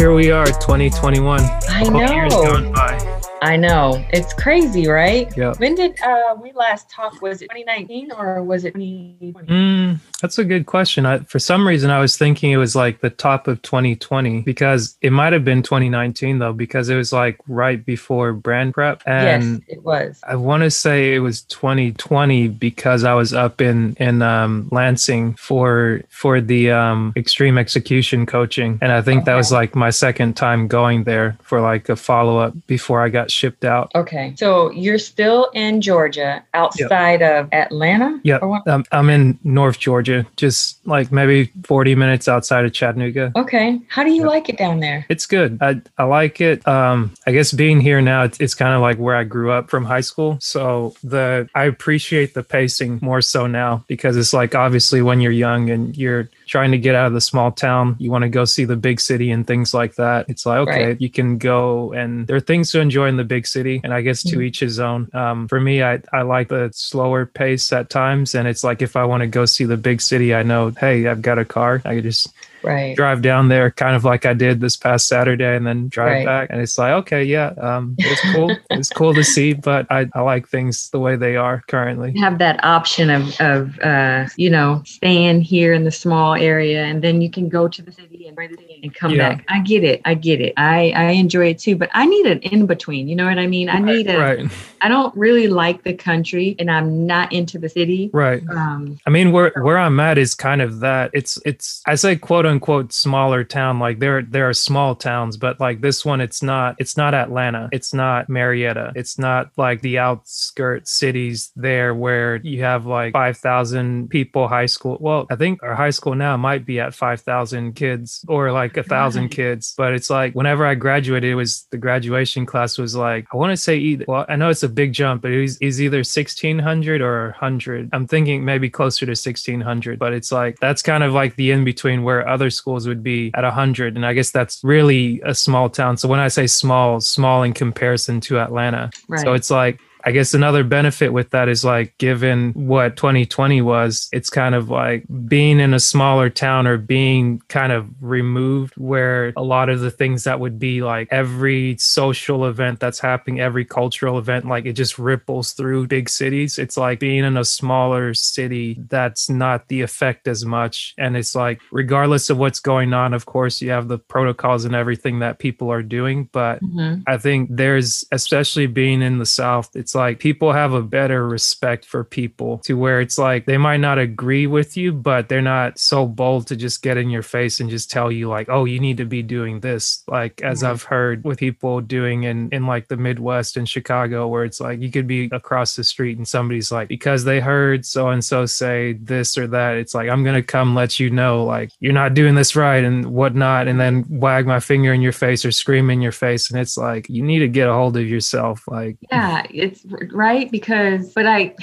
Here we are, 2021. I year's know. gone by. I know. It's crazy, right? Yep. When did uh, we last talk? Was it 2019 or was it 2020? Mm, that's a good question. I, for some reason, I was thinking it was like the top of 2020 because it might have been 2019 though, because it was like right before brand prep. And yes, it was. I want to say it was 2020 because I was up in in um, Lansing for for the um, extreme execution coaching, and I think that was like my second time going there for like a follow up before I got shipped out. Okay. So you're still in Georgia, outside of Atlanta? Yeah, um, I'm in North Georgia, just like maybe 40 minutes outside of Chattanooga. Okay. How do you Yep. like it down there? It's good. I, I like it. Um, I guess being here now, it's, it's kind of like where I grew up from high school. So the I appreciate the pacing more so now because it's like obviously when you're young and you're trying to get out of the small town, you want to go see the big city and things like that. It's like okay, Right. you can go and there are things to enjoy in the big city, and I guess to Mhm. each his own. Um, for me, I I like the slower pace at times, and it's like if I want to go see the big city, I know hey, I've got a car, I could just Right. drive down there kind of like I did this past Saturday and then drive Right. back. And it's like, okay, yeah, um, it's cool. it's cool to see, but I, I like things the way they are currently. You have that option of, of uh, you know, staying here in the small area and then you can go to the city and, and come Yeah. back. I get it. I get it. I, I enjoy it too, but I need an in between. You know what I mean? I need a, right, I don't really like the country and I'm not into the city. right. Um, I mean, where where I'm at is kind of that. It's it's I say quote unquote smaller town. Like there there are small towns, but like this one, it's not. It's not Atlanta. It's not Marietta. It's not like the outskirts cities there where you have like five thousand people. High school. Well, I think our high school now might be at five thousand kids or like a thousand Right. kids. But it's like whenever I graduated, it was the graduation class was like I want to say either. Well, I know it's a big jump, but it was is either sixteen hundred or hundred. I'm thinking maybe closer to sixteen hundred, but it's like that's kind of like the in between where other schools would be at hundred, and I guess that's really a small town. So when I say small, small in comparison to Atlanta, right. so it's like I guess another benefit with that is like given what 2020 was, it's kind of like being in a smaller town or being kind of removed where a lot of the things that would be like every social event that's happening, every cultural event, like it just ripples through big cities. It's like being in a smaller city that's not the effect as much. And it's like, regardless of what's going on, of course, you have the protocols and everything that people are doing, but Mhm. I think there's, especially being in the South, it's like people have a better respect for people to where it's like they might not agree with you, but they're not so bold to just get in your face and just tell you, like, oh, you need to be doing this. Like, as Right. I've heard with people doing in, in like the Midwest and Chicago, where it's like you could be across the street and somebody's like, because they heard so and so say this or that, it's like, I'm going to come let you know, like, you're not doing this right and whatnot. And then wag my finger in your face or scream in your face. And it's like, you need to get a hold of yourself. Like, Yeah, it's right because, but I,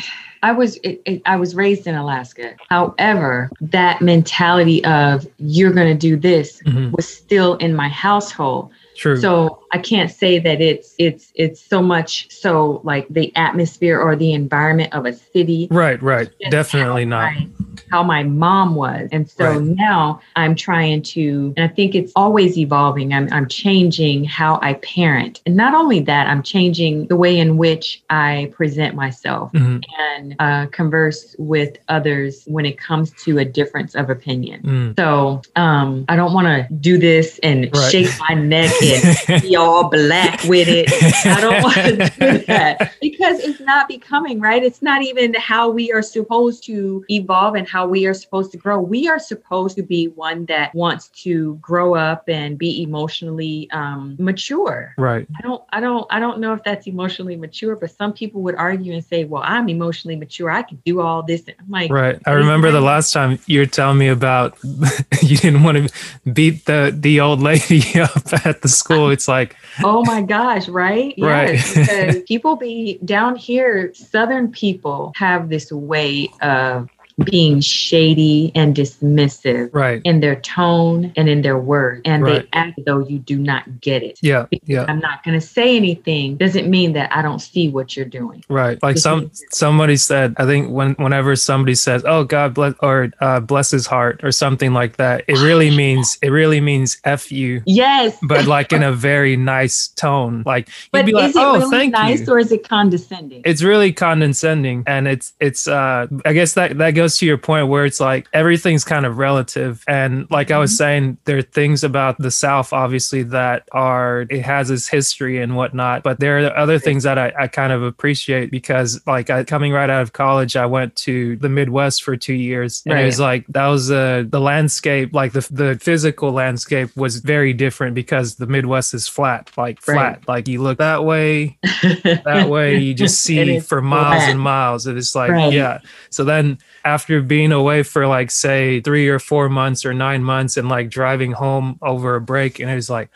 I was it, it, I was raised in Alaska. However, that mentality of you're going to do this Mhm. was still in my household. true. So I can't say that it's it's it's so much so like the atmosphere or the environment of a city. right, right. Definitely how not. my- how my mom was. And so Right. now I'm trying to, and I think it's always evolving. I'm, I'm changing how I parent. And not only that, I'm changing the way in which I present myself Mhm. and uh, converse with others when it comes to a difference of opinion. Mm. So um, I don't want to do this and Right. shake my neck and be all black with it. I don't want to do that because it's not becoming, right? It's not even how we are supposed to evolve and how we are supposed to grow. We are supposed to be one that wants to grow up and be emotionally um, mature. right. I don't, I don't, I don't know if that's emotionally mature, but some people would argue and say, "Well, I'm emotionally mature. I can do all this." I'm like, Right. I remember the last time you were telling me about you didn't want to beat the the old lady up at the school. It's like like, oh my gosh, right? Right. Because people be down here, Southern people have this way of being shady and dismissive right. in their tone and in their words. And Right. they act though you do not get it. Yeah. Because Yeah. I'm not going to say anything doesn't mean that I don't see what you're doing. Right. Like some somebody said, I think when whenever somebody says, "Oh God bless" or uh, "bless his heart" or something like that, it really means it really means "f you," Yes. but like in a very nice tone. Like you'd be like, is it "Oh, really thank nice you." or is it condescending? It's really condescending, and it's it's. uh I guess that that goes to your point where it's like everything's kind of relative, and like I was Mm-hmm. saying, there are things about the South, obviously, that are it has its history and whatnot, but there are other things that I, I kind of appreciate because, like, I, coming right out of college, I went to the Midwest for two years, and it was like that was uh, the landscape, like the the physical landscape was very different because the Midwest is flat, like Right. flat, like you look that way, that way you just see for miles flat. and miles and it's like Right. yeah so then after being away for like say three or four months or nine months and like driving home over a break and it was like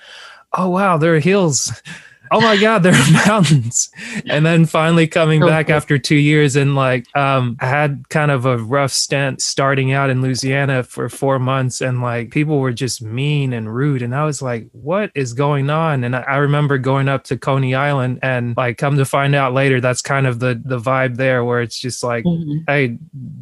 oh wow there are hills. Oh my god there are mountains. And then finally coming back after two years and like um i had kind of a rough stint starting out in louisiana for four months and like people were just mean and rude and i was like what is going on? And i, I remember going up to coney island and like come to find out later that's kind of the the vibe there where it's just like Mhm. hey,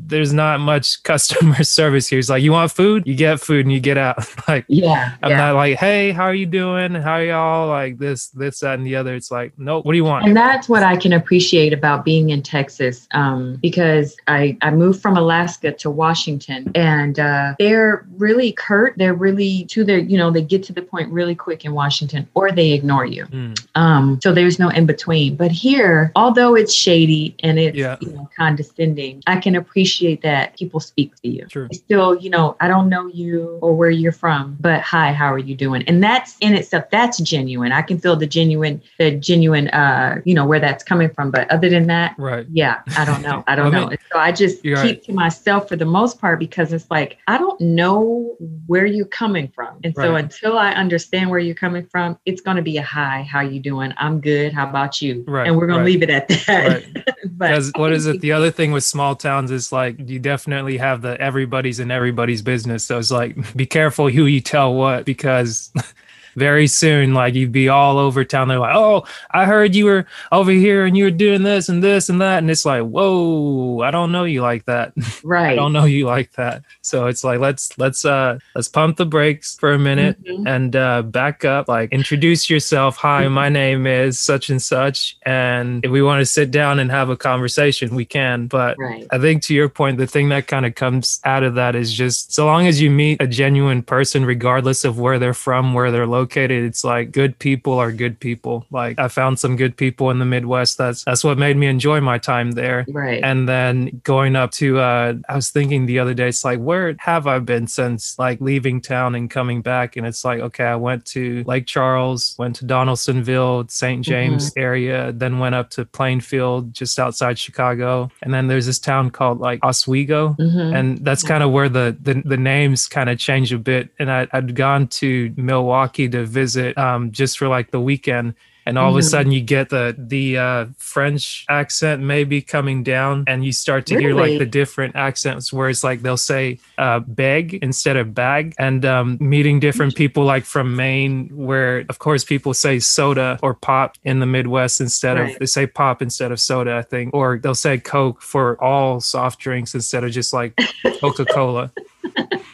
there's not much customer service here. It's like, you want food? You get food and you get out. like, Yeah. I'm yeah. not like, hey, how are you doing? How are y'all? Like this, this, that, and the other. It's like, nope. What do you want? And that's what I can appreciate about being in Texas, um, because I, I moved from Alaska to Washington, and uh, they're really curt. They're really to their, you know, they get to the point really quick in Washington, or they ignore you. Mm, Um, so there's no in between. But here, although it's shady and it's Yeah. you know, condescending, I can appreciate that people speak to you. True. Still, you know, I don't know you or where you're from, but hi, how are you doing? And that's in itself, that's genuine. I can feel the genuine, the genuine, uh, you know, where that's coming from. But other than that, right. yeah, I don't know. I don't I know. mean, And so I just keep right. to myself for the most part because it's like I don't know where you're coming from. And so until I understand where you're coming from, it's gonna be a hi, how you doing? I'm good. How about you? Right, And we're gonna leave it at that. Right. but what is it? The other thing with small towns is like you definitely have the everybody's in everybody's business. So it's like be careful who you tell what because very soon like you'd be all over town. They're like, oh, I heard you were over here and you were doing this and this and that, and it's like, whoa, I don't know you like that. Right? I don't know you like that. So it's like let's let's uh let's pump the brakes for a minute Mhm. and uh, back up. Like introduce yourself. Hi, my name is such and such, and if we want to sit down and have a conversation, we can. But Right. I think to your point, the thing that kind of comes out of that is just so long as you meet a genuine person, regardless of where they're from, where they're located, it's like good people are good people. Like I found some good people in the Midwest. That's that's what made me enjoy my time there. Right. And then going up to, uh, I was thinking the other day, it's like, where have I been since like leaving town and coming back? And it's like, okay, I went to Lake Charles, went to Donaldsonville, St. James area, then went up to Plainfield, just outside Chicago. And then there's this town called like Oswego. Mhm. And that's kind of where the, the, the names kind of change a bit. And I, I'd gone to Milwaukee to visit um, just for like the weekend and all of a Mhm. sudden you get the the uh, French accent maybe coming down, and you start to hear like the different accents where it's like they'll say uh, "beg" instead of "bag," and um, meeting different people like from Maine, where of course people say soda or pop in the Midwest instead of they say pop instead of soda, I think, or they'll say Coke for all soft drinks instead of just like Coca Cola.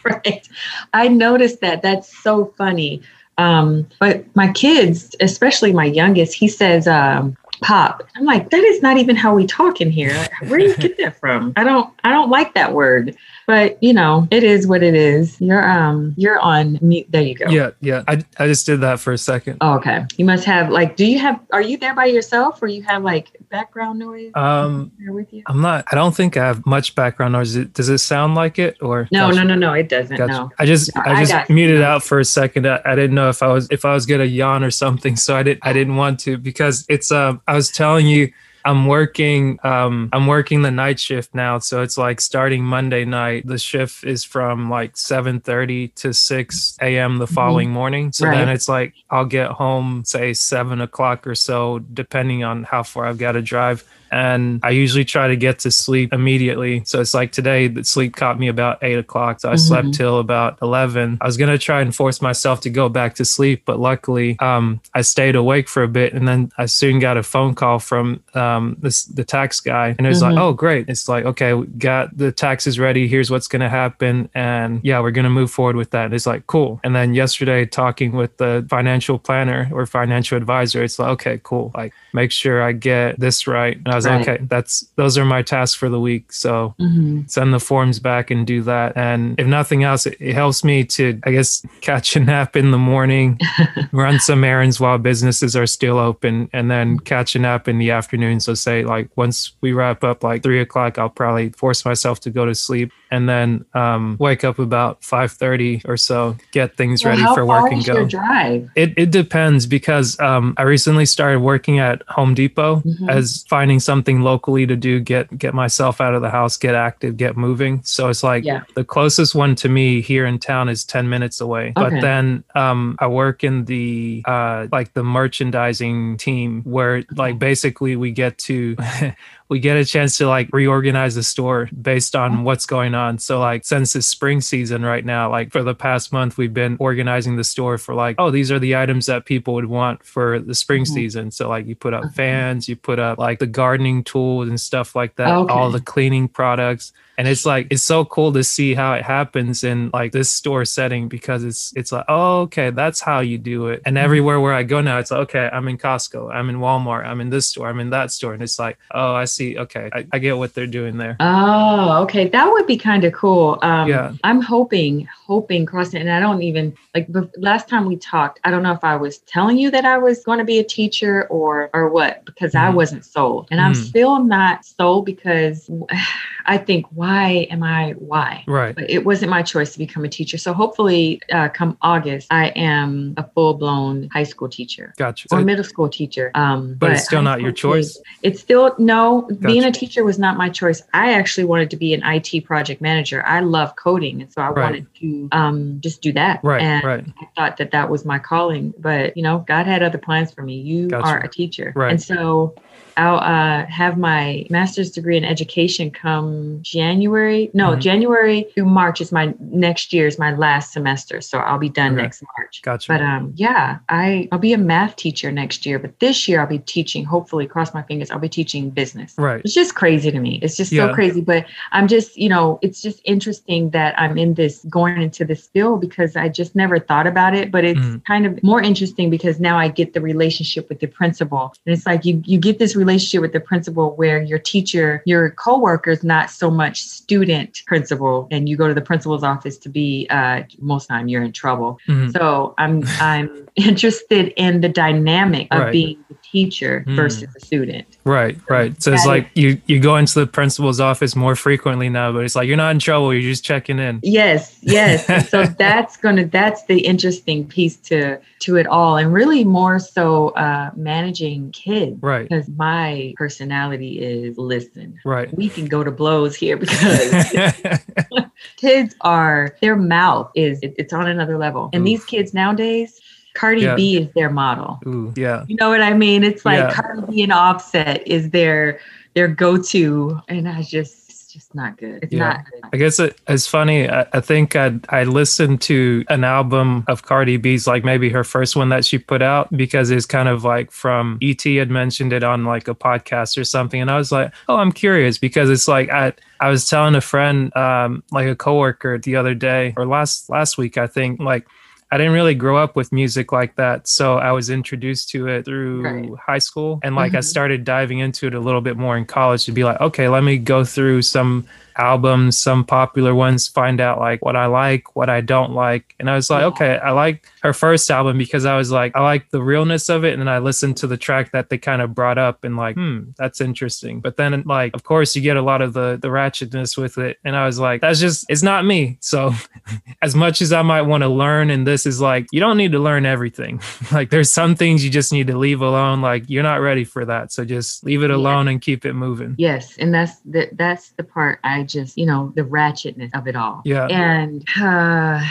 right. I noticed that. That's so funny. Um, but my kids, especially my youngest, he says um, pop. I'm like, that is not even how we talk in here. Where do you get that from? I don't I don't like that word. But you know, it is what it is. You're um you're on mute. There you go. Yeah, yeah. I, I just did that for a second. Oh, okay. You must have like do you have are you there by yourself or you have like background noise Um, with you? I'm not. I don't think I have much background noise. Does it- sound like it or No, Gotcha. no, no, no, it doesn't. Gotcha. No. I just No, I I just got- muted out for a second. I, I didn't know if I was if I was gonna yawn or something, so I didn't I didn't want to because it's um I was telling you I'm working um I'm working the night shift now. So it's like starting Monday night. The shift is from like 7:30 to 6 a.m. the following morning. So then it's like I'll get home say seven o'clock or so, depending on how far I've got to drive. And I usually try to get to sleep immediately. So it's like today, the sleep caught me about eight o'clock. So I slept Mhm. till about 11. I was going to try and force myself to go back to sleep, but luckily um, I stayed awake for a bit. And then I soon got a phone call from um, this, the tax guy. And it's was Mhm. like, oh, great. It's like, okay, we got the taxes ready. Here's what's going to happen. And yeah, we're going to move forward with that. And it's like, cool. And then yesterday, talking with the financial planner or financial advisor, it's like, okay, cool. Like, make sure I get this right. And I was like, okay, that's those are my tasks for the week. So Mhm. send the forms back and do that. And if nothing else, it, it helps me to, I guess, catch a nap in the morning, run some errands while businesses are still open, and then catch a nap in the afternoon. So, say, like, once we wrap up, like three o'clock, I'll probably force myself to go to sleep and then um, wake up about 5.30 or so, get things Well, ready for work and is go. your drive? It, it depends because um, I recently started working at Home Depot Mhm. as finding something locally to do, get get myself out of the house, get active, get moving. So it's like Yeah. the closest one to me here in town is ten minutes away. Okay. But then um, I work in the uh, like the merchandising team where like basically we get to. We get a chance to like reorganize the store based on what's going on. So like since it's spring season right now, like for the past month, we've been organizing the store for like, oh, these are the items that people would want for the spring Mhm. season. So like you put up fans, you put up like the gardening tools and stuff like that, Okay. all the cleaning products. And it's like it's so cool to see how it happens in like this store setting because it's it's like, oh, okay, that's how you do it. And Mhm. everywhere where I go now, it's like, okay, I'm in Costco, I'm in Walmart, I'm in this store, I'm in that store. And it's like, oh, I see. Okay, I, I get what they're doing there. Oh, okay. That would be kind of cool. Um, Yeah. I'm hoping, hoping crossing, and I don't even like the last time we talked, I don't know if I was telling you that I was going to be a teacher or or what, because I Mhm. wasn't sold. And I'm Mhm. still not sold because I think, why am I why? Right. But it wasn't my choice to become a teacher. So hopefully, uh, come August, I am a full blown high school teacher Gotcha. or middle school teacher. Um, but it's still not your choice. It's still no. Being a teacher was not my choice. I actually wanted to be an IT project manager. I love coding, and so I Right. wanted to um, just do that. Right. And right. I thought that that was my calling, but you know, God had other plans for me. You Gotcha. are a teacher, Right. and so. I'll uh, have my master's degree in education come January. No, Mhm. January through March is my next year is my last semester, so I'll be done Okay. next March. Gotcha. But um, yeah, I I'll be a math teacher next year. But this year I'll be teaching. Hopefully, cross my fingers. I'll be teaching business. right. It's just crazy to me. It's just Yeah. so crazy. But I'm just, you know, it's just interesting that I'm in this going into this field because I just never thought about it. But it's Mhm. kind of more interesting because now I get the relationship with the principal. And it's like you you get this relationship with the principal where your teacher, your coworker is not so much student principal, and you go to the principal's office to be uh most time you're in trouble. Mhm. So I'm I'm interested in the dynamic of Right. being teacher Mm. versus the student. Right, right. So it's like you you go into the principal's office more frequently now, but it's like you're not in trouble. You're just checking in. Yes, yes. So that's gonna that's the interesting piece to to it all, and really more so uh, managing kids Right, because my personality is listen. right. We can go to blows here because kids are their mouth is it- it's on another level, and these kids nowadays, Cardi Yeah. B is their model. Ooh, yeah. You know what I mean? It's like Yeah. Cardi B and Offset is their their go to, and I just it's just not good. It's Yeah. not good. I guess it, it's funny. I, I think I I listened to an album of Cardi B's, like maybe her first one that she put out, because it's kind of like from ET had mentioned it on like a podcast or something, and I was like, oh, I'm curious because it's like I I was telling a friend, um, like a coworker the other day or last last week, I think, like. I didn't really grow up with music like that. So I was introduced to it through Right. high school. And like I Mhm. started diving into it a little bit more in college to be like, okay, let me go through some albums, some popular ones, find out like what I like, what I don't like. And I was like, Yeah. okay, I like her first album because I was like, I like the realness of it. And then I listened to the track that they kind of brought up and like, hmm, that's interesting. But then like, of course, you get a lot of the the ratchetness with it. And I was like, that's just it's not me. So as much as I might want to learn, and this is like, you don't need to learn everything. like there's some things you just need to leave alone. Like you're not ready for that. So just leave it Yeah. alone and keep it moving. Yes, and that's the that's the part I just you know the ratchetness of it all. Yeah. and uh,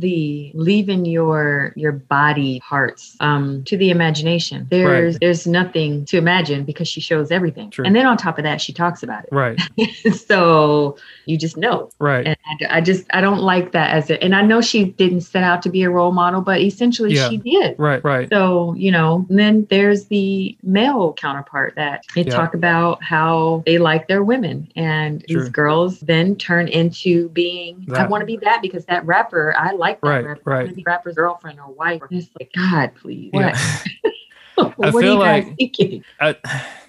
the leaving your your body parts um to the imagination. There's there's nothing to imagine because she shows everything, True. and then on top of that, she talks about it. Right. so you just know, Right. and I, I just I don't like that as a. And I know she didn't set out to be a role model, but essentially Yeah. she did. Right. Right. So, you know, and then there's the male counterpart that they Yeah. talk about how they like their women. And True. these girls then turn into being, I want to be that because that rapper, I like that Right, rapper. right. I be rapper's girlfriend or wife. And it's like, God, please. Yeah. What? I what are feel you guys like- thinking? I,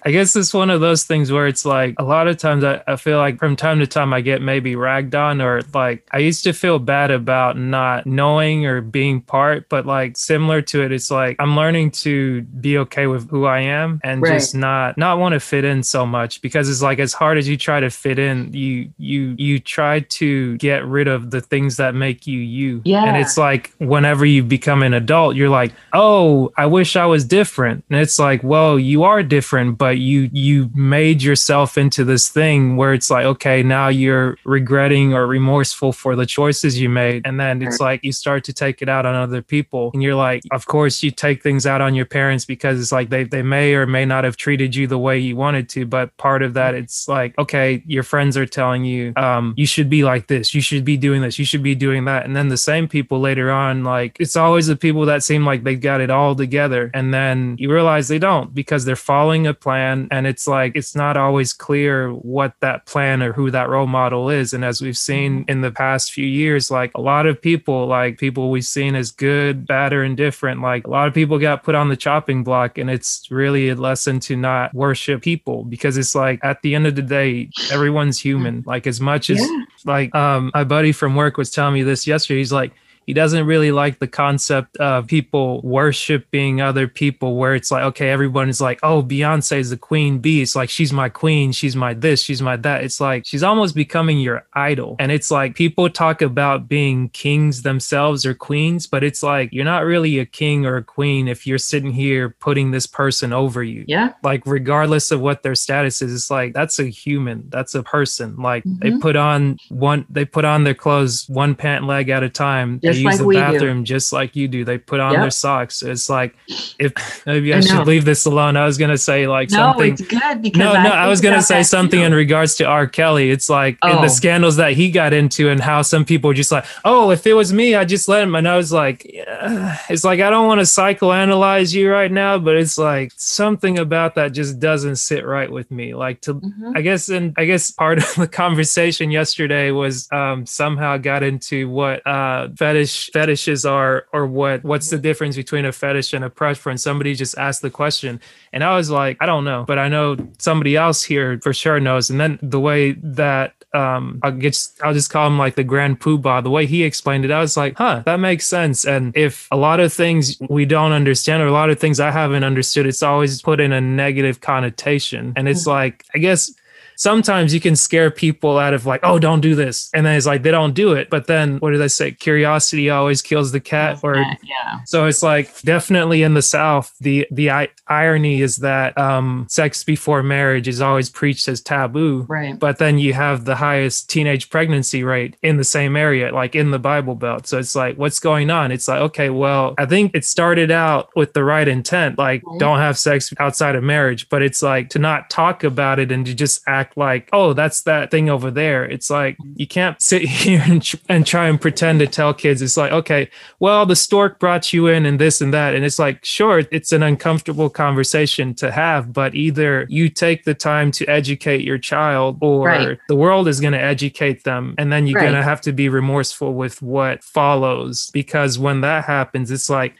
I guess it's one of those things where it's like a lot of times I, I feel like from time to time I get maybe ragged on or like I used to feel bad about not knowing or being part, but like similar to it, it's like I'm learning to be okay with who I am and Right. just not not want to fit in so much because it's like as hard as you try to fit in, you you you try to get rid of the things that make you you. Yeah. And it's like whenever you become an adult, you're like, oh, I wish I was different. And it's like, well, you are different, but you you made yourself into this thing where it's like, okay, now you're regretting or remorseful for the choices you made. And then it's like you start to take it out on other people. And you're like, of course, you take things out on your parents because it's like they, they may or may not have treated you the way you wanted to. But part of that, it's like, okay, your friends are telling you, um, you should be like this, you should be doing this, you should be doing that. And then the same people later on, like it's always the people that seem like they've got it all together. And then you realize they don't because they're following a plan. And it's like, it's not always clear what that plan or who that role model is. And as we've seen in the past few years, like a lot of people, like people we've seen as good, bad, or indifferent, like a lot of people got put on the chopping block. And it's really a lesson to not worship people because it's like at the end of the day, everyone's human. Like as much as Yeah. like um my buddy from work was telling me this yesterday. He's like, he doesn't really like the concept of people worshiping other people where it's like okay everyone is like oh beyonce's the queen bee. It's like she's my queen she's my this she's my that. It's like she's almost becoming your idol. And it's like people talk about being kings themselves or queens but it's like you're not really a king or a queen if you're sitting here putting this person over you. Yeah. like regardless of what their status is it's like that's a human that's a person. Like they Mhm. put on one they put on their clothes one pant leg at a time. They use like the bathroom just like you do they put on Yep. their socks it's like if maybe i, I should leave this alone i was gonna say like No, something it's good because no, no, I was gonna say something too. in regards to R. Kelly. It's like in Oh. the scandals that he got into and how some people are just like, oh, if it was me, I just let him. And I was like, yeah. it's like I don't want to psychoanalyze you right now, but it's like something about that just doesn't sit right with me. Like to Mhm. I guess and I guess part of the conversation yesterday was um, somehow got into what uh, fetish fetishes are or what what's the difference between a fetish and a preference. Somebody just asked the question, and I was like, I don't know, but I know somebody else here for sure knows. And then the way that um I'll just I'll just call him like the grand poobah. The way he explained it, I was like, huh, that makes sense. And if a lot of things we don't understand or a lot of things I haven't understood, it's always put in a negative connotation. And it's like, I guess sometimes you can scare people out of like, oh, don't do this. And then it's like they don't do it. But then what did I say? Curiosity always kills the cat. Or yeah. so it's like definitely in the South, the the I- irony is that um, sex before marriage is always preached as taboo. Right. But then you have the highest teenage pregnancy rate in the same area, like in the Bible Belt. So it's like, what's going on? It's like, okay, well, I think it started out with the right intent, like don't have sex outside of marriage. But it's like to not talk about it and to just act like, oh, that's that thing over there. It's like you can't sit here and, tr- and try and pretend to tell kids. It's like, okay, well, the stork brought you in and this and that. And it's like, sure, it's an uncomfortable conversation to have, but either you take the time to educate your child or Right. the world is going to educate them. And then you're Right. going to have to be remorseful with what follows. Because when that happens, it's like,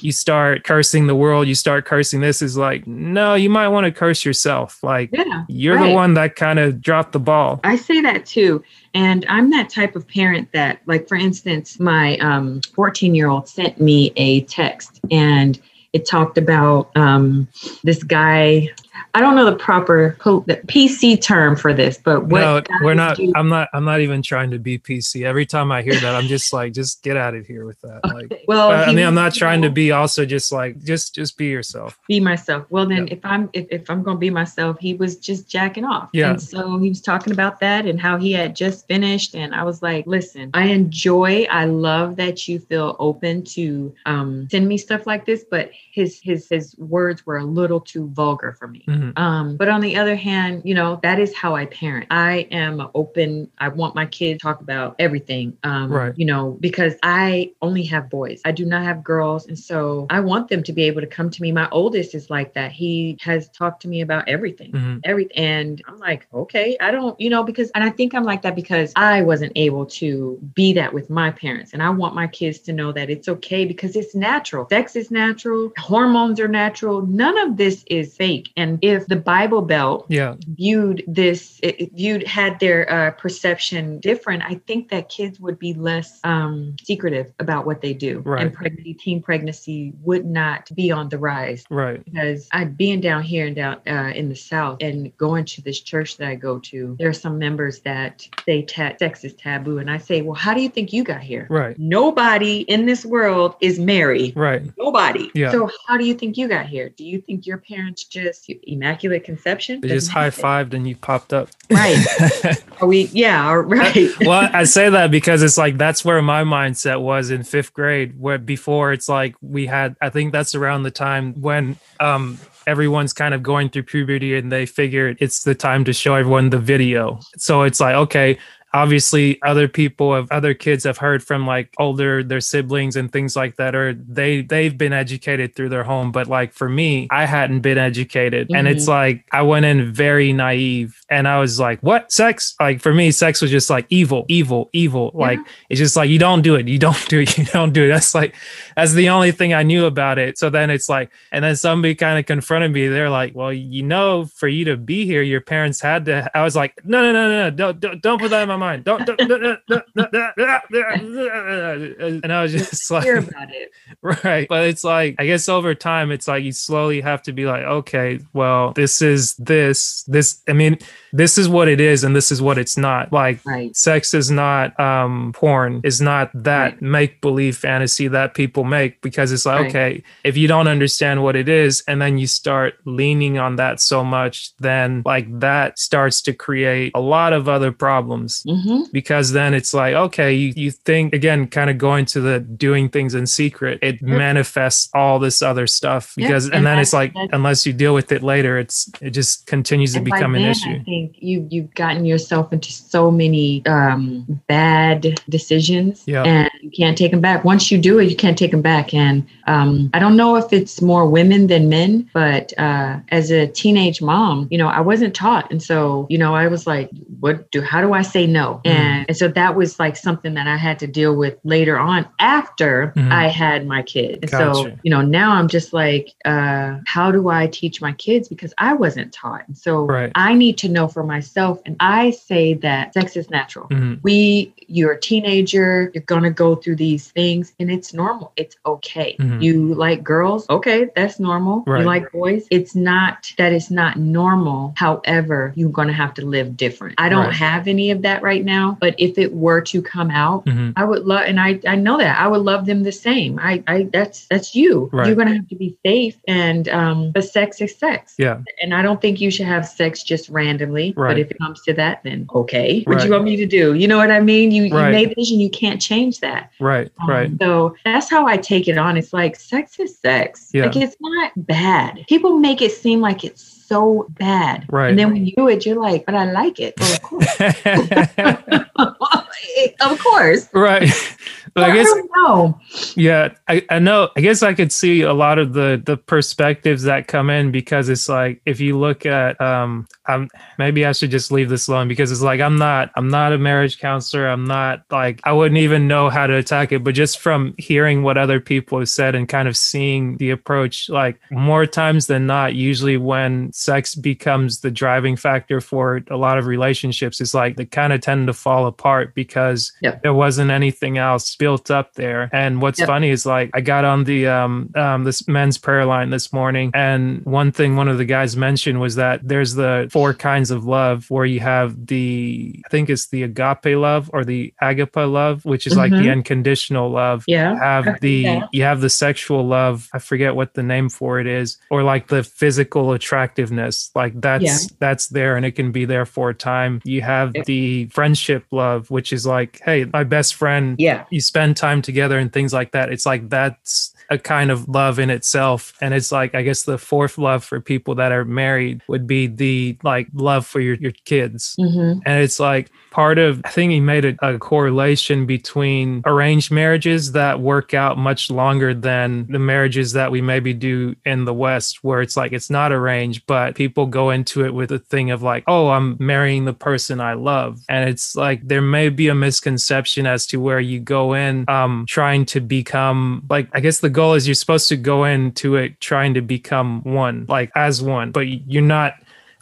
you start cursing the world, you start cursing this is like, no, you might want to curse yourself. Like Yeah. you're the one that kind of dropped the ball. I say that too. And I'm that type of parent that, like, for instance, my 14 year old sent me a text and it talked about um, this guy. I don't know the proper PC term for this, but what no, we're not do- I'm not I'm not even trying to be PC. Every time I hear that, I'm just like, just get out of here with that. Like well, I he mean, I'm not trying to be also just like just just be yourself. be myself. Well, then Yeah. if I'm if, if I'm gonna be myself, he was just jacking off. Yeah. And so he was talking about that and how he had just finished. And I was like, listen, I enjoy, I love that you feel open to um send me stuff like this, but his his his words were a little too vulgar for me. Mhm. Um, but on the other hand, you know, that is how I parent. I am open. I want my kids to talk about everything. Um, Right. you know, because I only have boys. I do not have girls. And so I want them to be able to come to me. My oldest is like that. He has talked to me about everything. Mhm. Everything. And I'm like, okay, I don't, you know, because and I think I'm like that because I wasn't able to be that with my parents. And I want my kids to know that it's okay because it's natural. Sex is natural, hormones are natural. None of this is fake. And if the Bible Belt Yeah. viewed this viewed had their uh, perception different i think that kids would be less um, secretive about what they do Right. and pregnancy teen pregnancy would not be on the rise Right. because I being down here and down uh, in the south and going to this church that I go to, there are some members that say ta- sex is taboo, and I say, well, how do you think you got here? Right. Nobody in this world is married. Right. Nobody. Yeah. So how do you think you got here? Do you think your parents just immaculate conception? They just high fived and you popped up. Right. Are we? Yeah. all Right. well, I say that because it's like that's where my mindset was in fifth grade, where before it's like we had, I think that's around the time when um, everyone's kind of going through puberty and they figured it's the time to show everyone the video. So it's like, okay, obviously other people have other kids have heard from like older their siblings and things like that or they they've been educated through their home. But like for me i hadn't been educated. And it's mm-hmm. like i went in very naive and i was like what? Sex? Like for me sex was just like evil evil evil. Like it's just like you don't do it. You don't do it. You don't do it. That's like that's the only thing i knew about it. So then it's like and then somebody kind of confronted me. They're like well you know for you to be here your parents had to i was like no no no no no. Don't don't, don't put that in my mind don't, don't. and i was just like Hear about it. Right. But it's like, I guess over time, it's like you slowly have to be like, okay, well, this is this, this, I mean, this is what it is and this is what it's not. Like, Right. sex is not um porn, is not that Right. make believe fantasy that people make because it's like, Right. okay, if you don't understand what it is and then you start leaning on that so much, then like that starts to create a lot of other problems Mm-hmm. because then it's like okay you, you think again kind of going to the doing things in secret it manifests all this other stuff Yeah, because and, and then it's like unless you deal with it later it's it just continues to become an issue think you you've gotten yourself into so many um, bad decisions, Yeah. and you can't take them back. Once you do it, you can't take them back. And um, I don't know if it's more women than men, but uh, as a teenage mom, you know, I wasn't taught, and so you know, I was like, what do? How do I say no? Mhm. And, and so that was like something that I had to deal with later on after Mhm. I had my kid. And so you know, now I'm just like, uh, how do I teach my kids because I wasn't taught, and so Right. I need to know for myself. And I say that sex is natural. Mhm. We, you're a teenager, you're gonna go through these things, and it's normal. It's okay. Mhm. You like girls, okay, that's normal. Right. You like boys, it's not that it's not normal. However, you're gonna have to live different. I don't Right. have any of that right now, but if it were to come out, Mhm. I would love, and I, I know that I would love them the same. I, I, that's, that's you. Right. You're gonna have to be safe, and um, but sex is sex. yeah And I don't think you should have sex just randomly. Right. But if it comes to that, then okay. What do Right. you want me to do? You know what I mean? You, Right. you made the decision. You can't change that. right Um, right So that's how I take it on. It's like sex is sex. Yeah. Like it's not bad. People make it seem like it's so bad. Right. And then when you do it, you're like, but I like it. Well, of course. of course. right But I guess don't know. Yeah, I, I know. I guess I could see a lot of the the perspectives that come in because it's like if you look at um I'm maybe I should just leave this alone because it's like I'm not I'm not a marriage counselor. I'm not like I wouldn't even know how to attack it. But just from hearing what other people have said and kind of seeing the approach, like more times than not, usually when sex becomes the driving factor for a lot of relationships, it's like they kind of tend to fall apart because there wasn't anything else built up there. And what's funny is like I got on the um, um this men's prayer line this morning, and one thing one of the guys mentioned was that there's the four kinds of love where you have the I think it's the agape love or the agape love, which is like the Mhm. unconditional love. Yeah. You have the that. you have the sexual love. I forget what the name for it is, or like the physical attractiveness. Like that's Yeah. that's there and it can be there for a time. You have the friendship love, which is like, hey, my best friend Yeah. you spend time together and things like that. It's like that's a kind of love in itself. And it's like, I guess the fourth love for people that are married would be the like love for your, your kids. hmm And it's like part of, I think he made a, a correlation between arranged marriages that work out much longer than the marriages that we maybe do in the West, where it's like it's not arranged, but people go into it with a thing of like, oh, I'm marrying the person I love. And it's like there may be a misconception as to where you go in um, trying to become, like, I guess the goal is you're supposed to go into it trying to become one, like as one, but you're not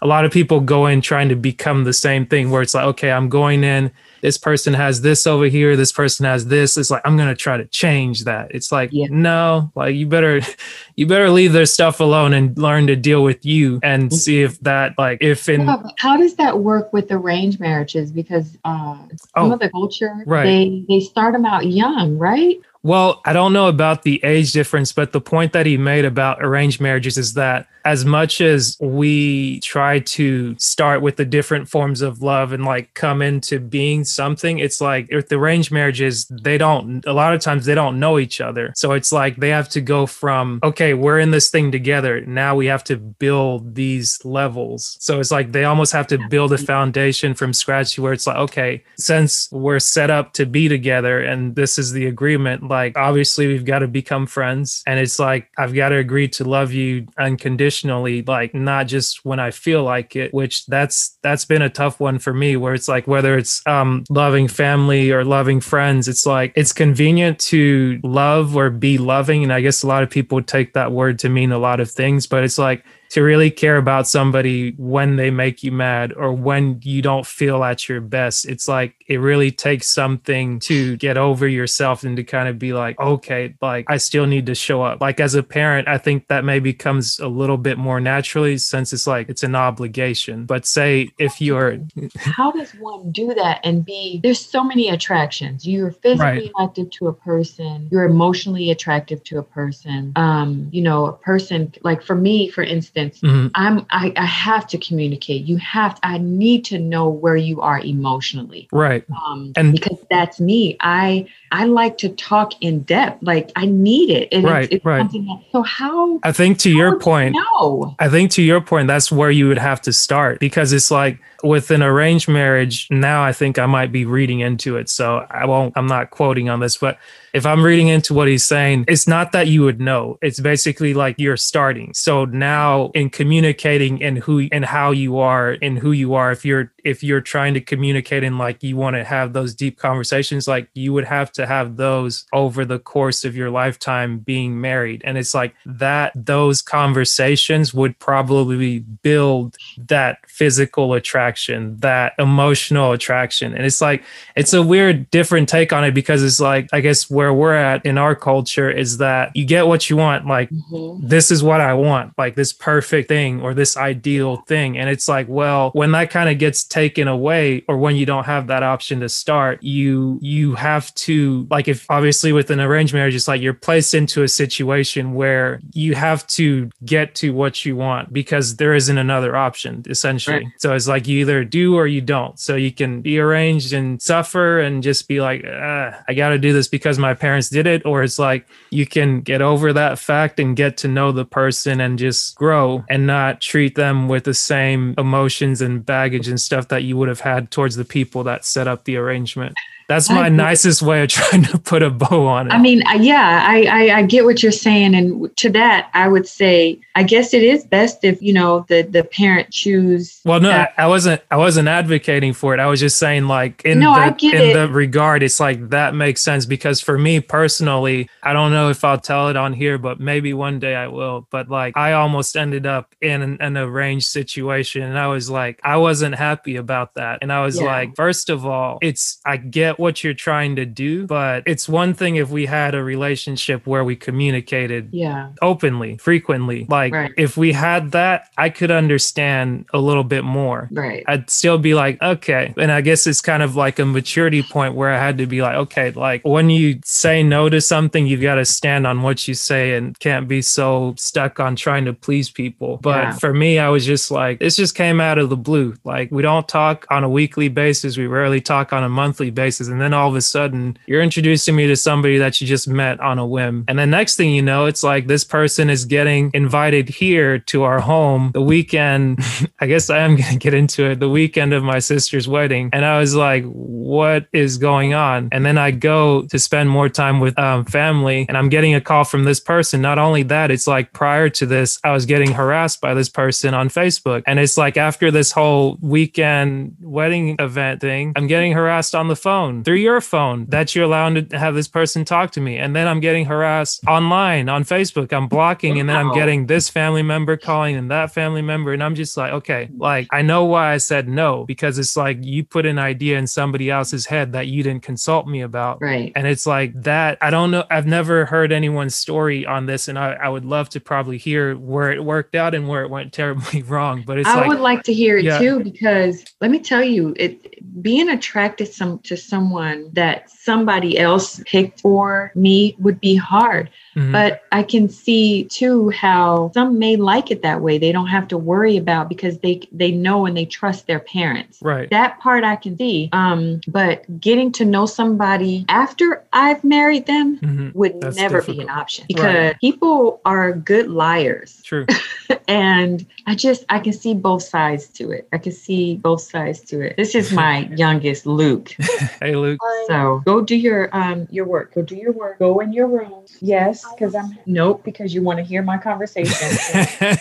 a lot of people go in trying to become the same thing where it's like okay i'm going in this person has this over here this person has this it's like i'm going to try to change that it's like Yeah. no like you better you better leave their stuff alone and learn to deal with you and see if that like if in Yeah, how does that work with arranged marriages? Because uh, some Oh, of the culture, right. they they start them out young, right? Well, I don't know about the age difference, but the point that he made about arranged marriages is that as much as we try to start with the different forms of love and like come into being something, it's like with the arranged marriages, they don't, a lot of times they don't know each other. So it's like they have to go from, okay, we're in this thing together. Now we have to build these levels. So it's like they almost have to build a foundation from scratch where it's like, okay, since we're set up to be together and this is the agreement, like obviously we've got to become friends. And it's like, I've got to agree to love you unconditionally, like not just when I feel like it, which that's that's been a tough one for me where it's like whether it's um loving family or loving friends, it's like it's convenient to love or be loving. And I guess a lot of people take that word to mean a lot of things, but it's like to really care about somebody when they make you mad or when you don't feel at your best. It's like it really takes something to get over yourself and to kind of be like, okay, like I still need to show up. Like as a parent, I think that maybe comes a little bit more naturally since it's like it's an obligation. But say if you're How does one do that and be? There's so many attractions. You're physically Right. attractive to a person. You're emotionally attractive to a person. Um, you know, a person like for me, for instance. Mhm. I'm I, I have to communicate. You have to, I need to know where you are emotionally. right. um And- because that's me i i like to talk in depth like i need it and Right, it's, it's right. something that, so how I think to your point, no I think to your point, that's where you would have to start because it's like with an arranged marriage. Now I think I might be reading into it. So I won't, I'm not quoting on this, but if I'm reading into what he's saying, it's not that you would know. It's basically like you're starting. So now in communicating and who and how you are and who you are, if you're if you're trying to communicate and like you want to have those deep conversations, like you would have to have those over the course of your lifetime being married. And it's like that those conversations would probably build that physical attraction, that emotional attraction. And it's like it's a weird different take on it because it's like I guess where we're at in our culture is that you get what you want like Mhm. this is what I want, like this perfect thing or this ideal thing. And it's like, well, when that kind of gets taken away or when you don't have that option to start, you you have to like if obviously with an arranged marriage, it's like you're placed into a situation where you have to get to what you want because there isn't another option, essentially. Right. So it's like you either do or you don't. So you can be arranged and suffer and just be like, ah, I gotta do this because my parents did it, or it's like you can get over that fact and get to know the person and just grow and not treat them with the same emotions and baggage and stuff that you would have had towards the people that set up the arrangement. That's my agree. nicest way of trying to put a bow on it. I mean, yeah, I, I I get what you're saying, and to that, I would say, I guess it is best if you know the the parent choose. Well, no, that- I wasn't. I wasn't advocating for it. I was just saying, like, in No, the in it. the regard, it's like that makes sense because for me personally, I don't know if I'll tell it on here, but maybe one day I will. But like, I almost ended up in an, an arranged situation, and I was like, I wasn't happy about that, and I was Yeah. like, first of all, it's I get what you're trying to do, but it's one thing if we had a relationship where we communicated Yeah, openly, frequently. Like Right. if we had that, I could understand a little bit more. right. I'd still be like, okay. And I guess it's kind of like a maturity point where I had to be like, okay, like when you say no to something, you've got to stand on what you say and can't be so stuck on trying to please people. But Yeah. for me, I was just like, this just came out of the blue. Like we don't talk on a weekly basis. We rarely talk on a monthly basis. And then all of a sudden, you're introducing me to somebody that you just met on a whim. And the next thing you know, it's like this person is getting invited here to our home the weekend. I guess I am going to get into it the weekend of my sister's wedding. And I was like, what is going on? And then I go to spend more time with um, family and I'm getting a call from this person. Not only that, it's like prior to this, I was getting harassed by this person on Facebook. And it's like after this whole weekend wedding event thing, I'm getting harassed on the phone through your phone that you're allowed to have this person talk to me. And then I'm getting harassed online on Facebook. I'm blocking and then I'm getting this family member calling and that family member. And I'm just like, okay, like I know why I said no because it's like you put an idea in somebody else's head that you didn't consult me about. Right. And it's like that. I don't know. I've never heard anyone's story on this, and I, I would love to probably hear where it worked out and where it went terribly wrong. But it's I like, would like to hear it Yeah. too because let me tell you, it being attracted some to someone that somebody else picked for me would be hard. Mhm, But I can see too how some may like it that way. They don't have to worry about because they they know and they trust their parents. right. That part I can see. Um, but getting to know somebody after I've married them mhm, would That's never be an option because people are good liars True. and I just I can see both sides to it. I can see both sides to it. This is my youngest Luke. hey, Luke. So go do your um your work. Go do your work. Go in your room. Yes, because I'm nope, because you want to hear my conversation.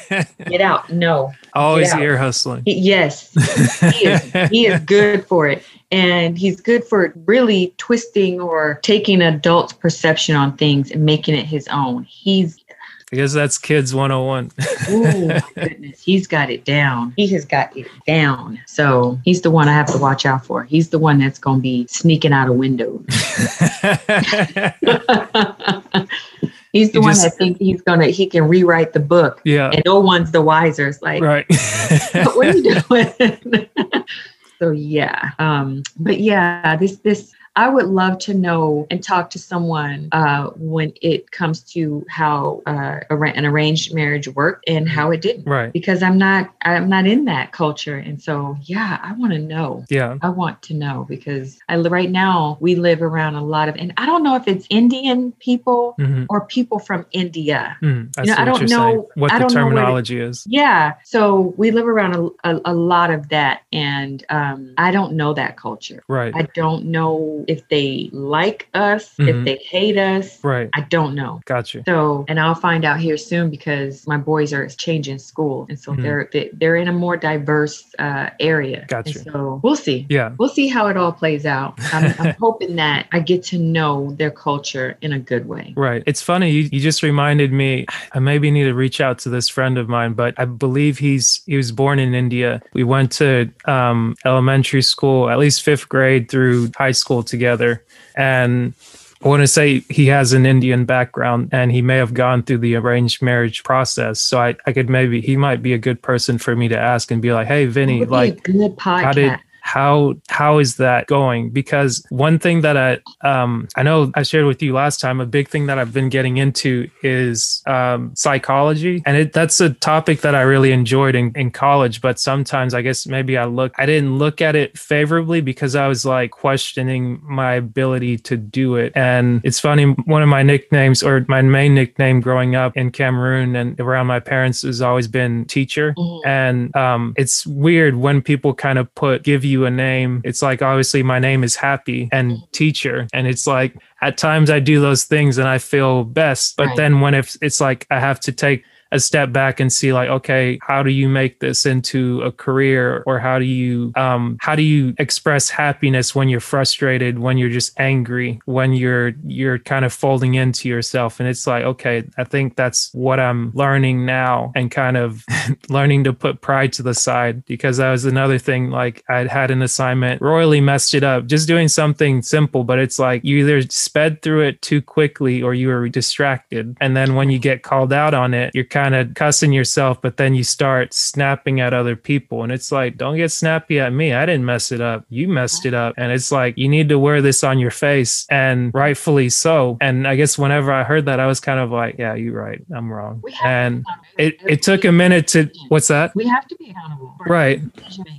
Get out. No. Always out. ear hustling. He- yes. He is he is good for it. And he's good for really twisting or taking adults' perception on things and making it his own. He's because that's kids 101. Oh goodness, he's got it down. He has got it down. So he's the one I have to watch out for. He's the one that's going to be sneaking out of windows. he's the You one just- that thinks he's gonna he can rewrite the book, yeah. and no one's the wiser. It's like, Right. what are you doing? so yeah, um, but yeah, this this I would love to know and talk to someone uh, when it comes to how uh, an arranged marriage worked and how it didn't. right. Because I'm not I'm not in that culture, and so yeah, I want to know. Yeah. I want to know because I right now we live around a lot of, and I don't know if it's Indian people hmm or people from India. Mm, I You know, I what don't you're saying. know- What I the don't know where to- terminology is. Yeah, so we live around a, a, a lot of that, and um, I don't know that culture. Right. I don't know if they like us, if Mhm. they hate us. right. I don't know. Got you. So, and I'll find out here soon because my boys are changing school, and so Mhm. they're they, they're in a more diverse uh, area. Gotcha. And so we'll see. Yeah. We'll see how it all plays out. I'm, I'm hoping that I get to know their culture in a good way. Right. It's funny. You, you just reminded me. I maybe need to reach out to this friend of mine, but I believe he's he was born in India. We went to um, elementary school, at least fifth grade through high school together, and. I want to say he has an Indian background and he may have gone through the arranged marriage process. So I, I could maybe, he might be a good person for me to ask and be like, hey, Vinny, like, good podcast. how did how how is that going? Because one thing that i um i know i shared with you last time a big thing that i've been getting into is um psychology. And it that's a topic that i really enjoyed in, in college but sometimes i guess maybe i look i didn't look at it favorably because i was like questioning my ability to do it. And it's funny one of my nicknames or my main nickname growing up in cameroon and around my parents has always been teacher. Mhm. and um, it's weird when people kind of put give you you a name. It's like obviously my name is Happy and teacher. And it's like at times I do those things and I feel best. But Right. then when if it's like I have to take a step back and see like okay how do you make this into a career? Or how do you um how do you express happiness when you're frustrated when you're just angry when you're you're kind of folding into yourself? And it's like okay i think that's what i'm learning now and kind of learning to put pride to the side. Because that was another thing like i had an assignment royally messed it up just doing something simple but it's like you either sped through it too quickly or you were distracted. And then when you get called out on it you're kind of cussing yourself but then you start snapping at other people and it's like don't get snappy at me i didn't mess it up you messed it up and it's like you need to wear this on your face and rightfully so and i guess whenever i heard that i was kind of like yeah you're right i'm wrong We have to and it, it took a minute to what's that We have to be accountable. Right.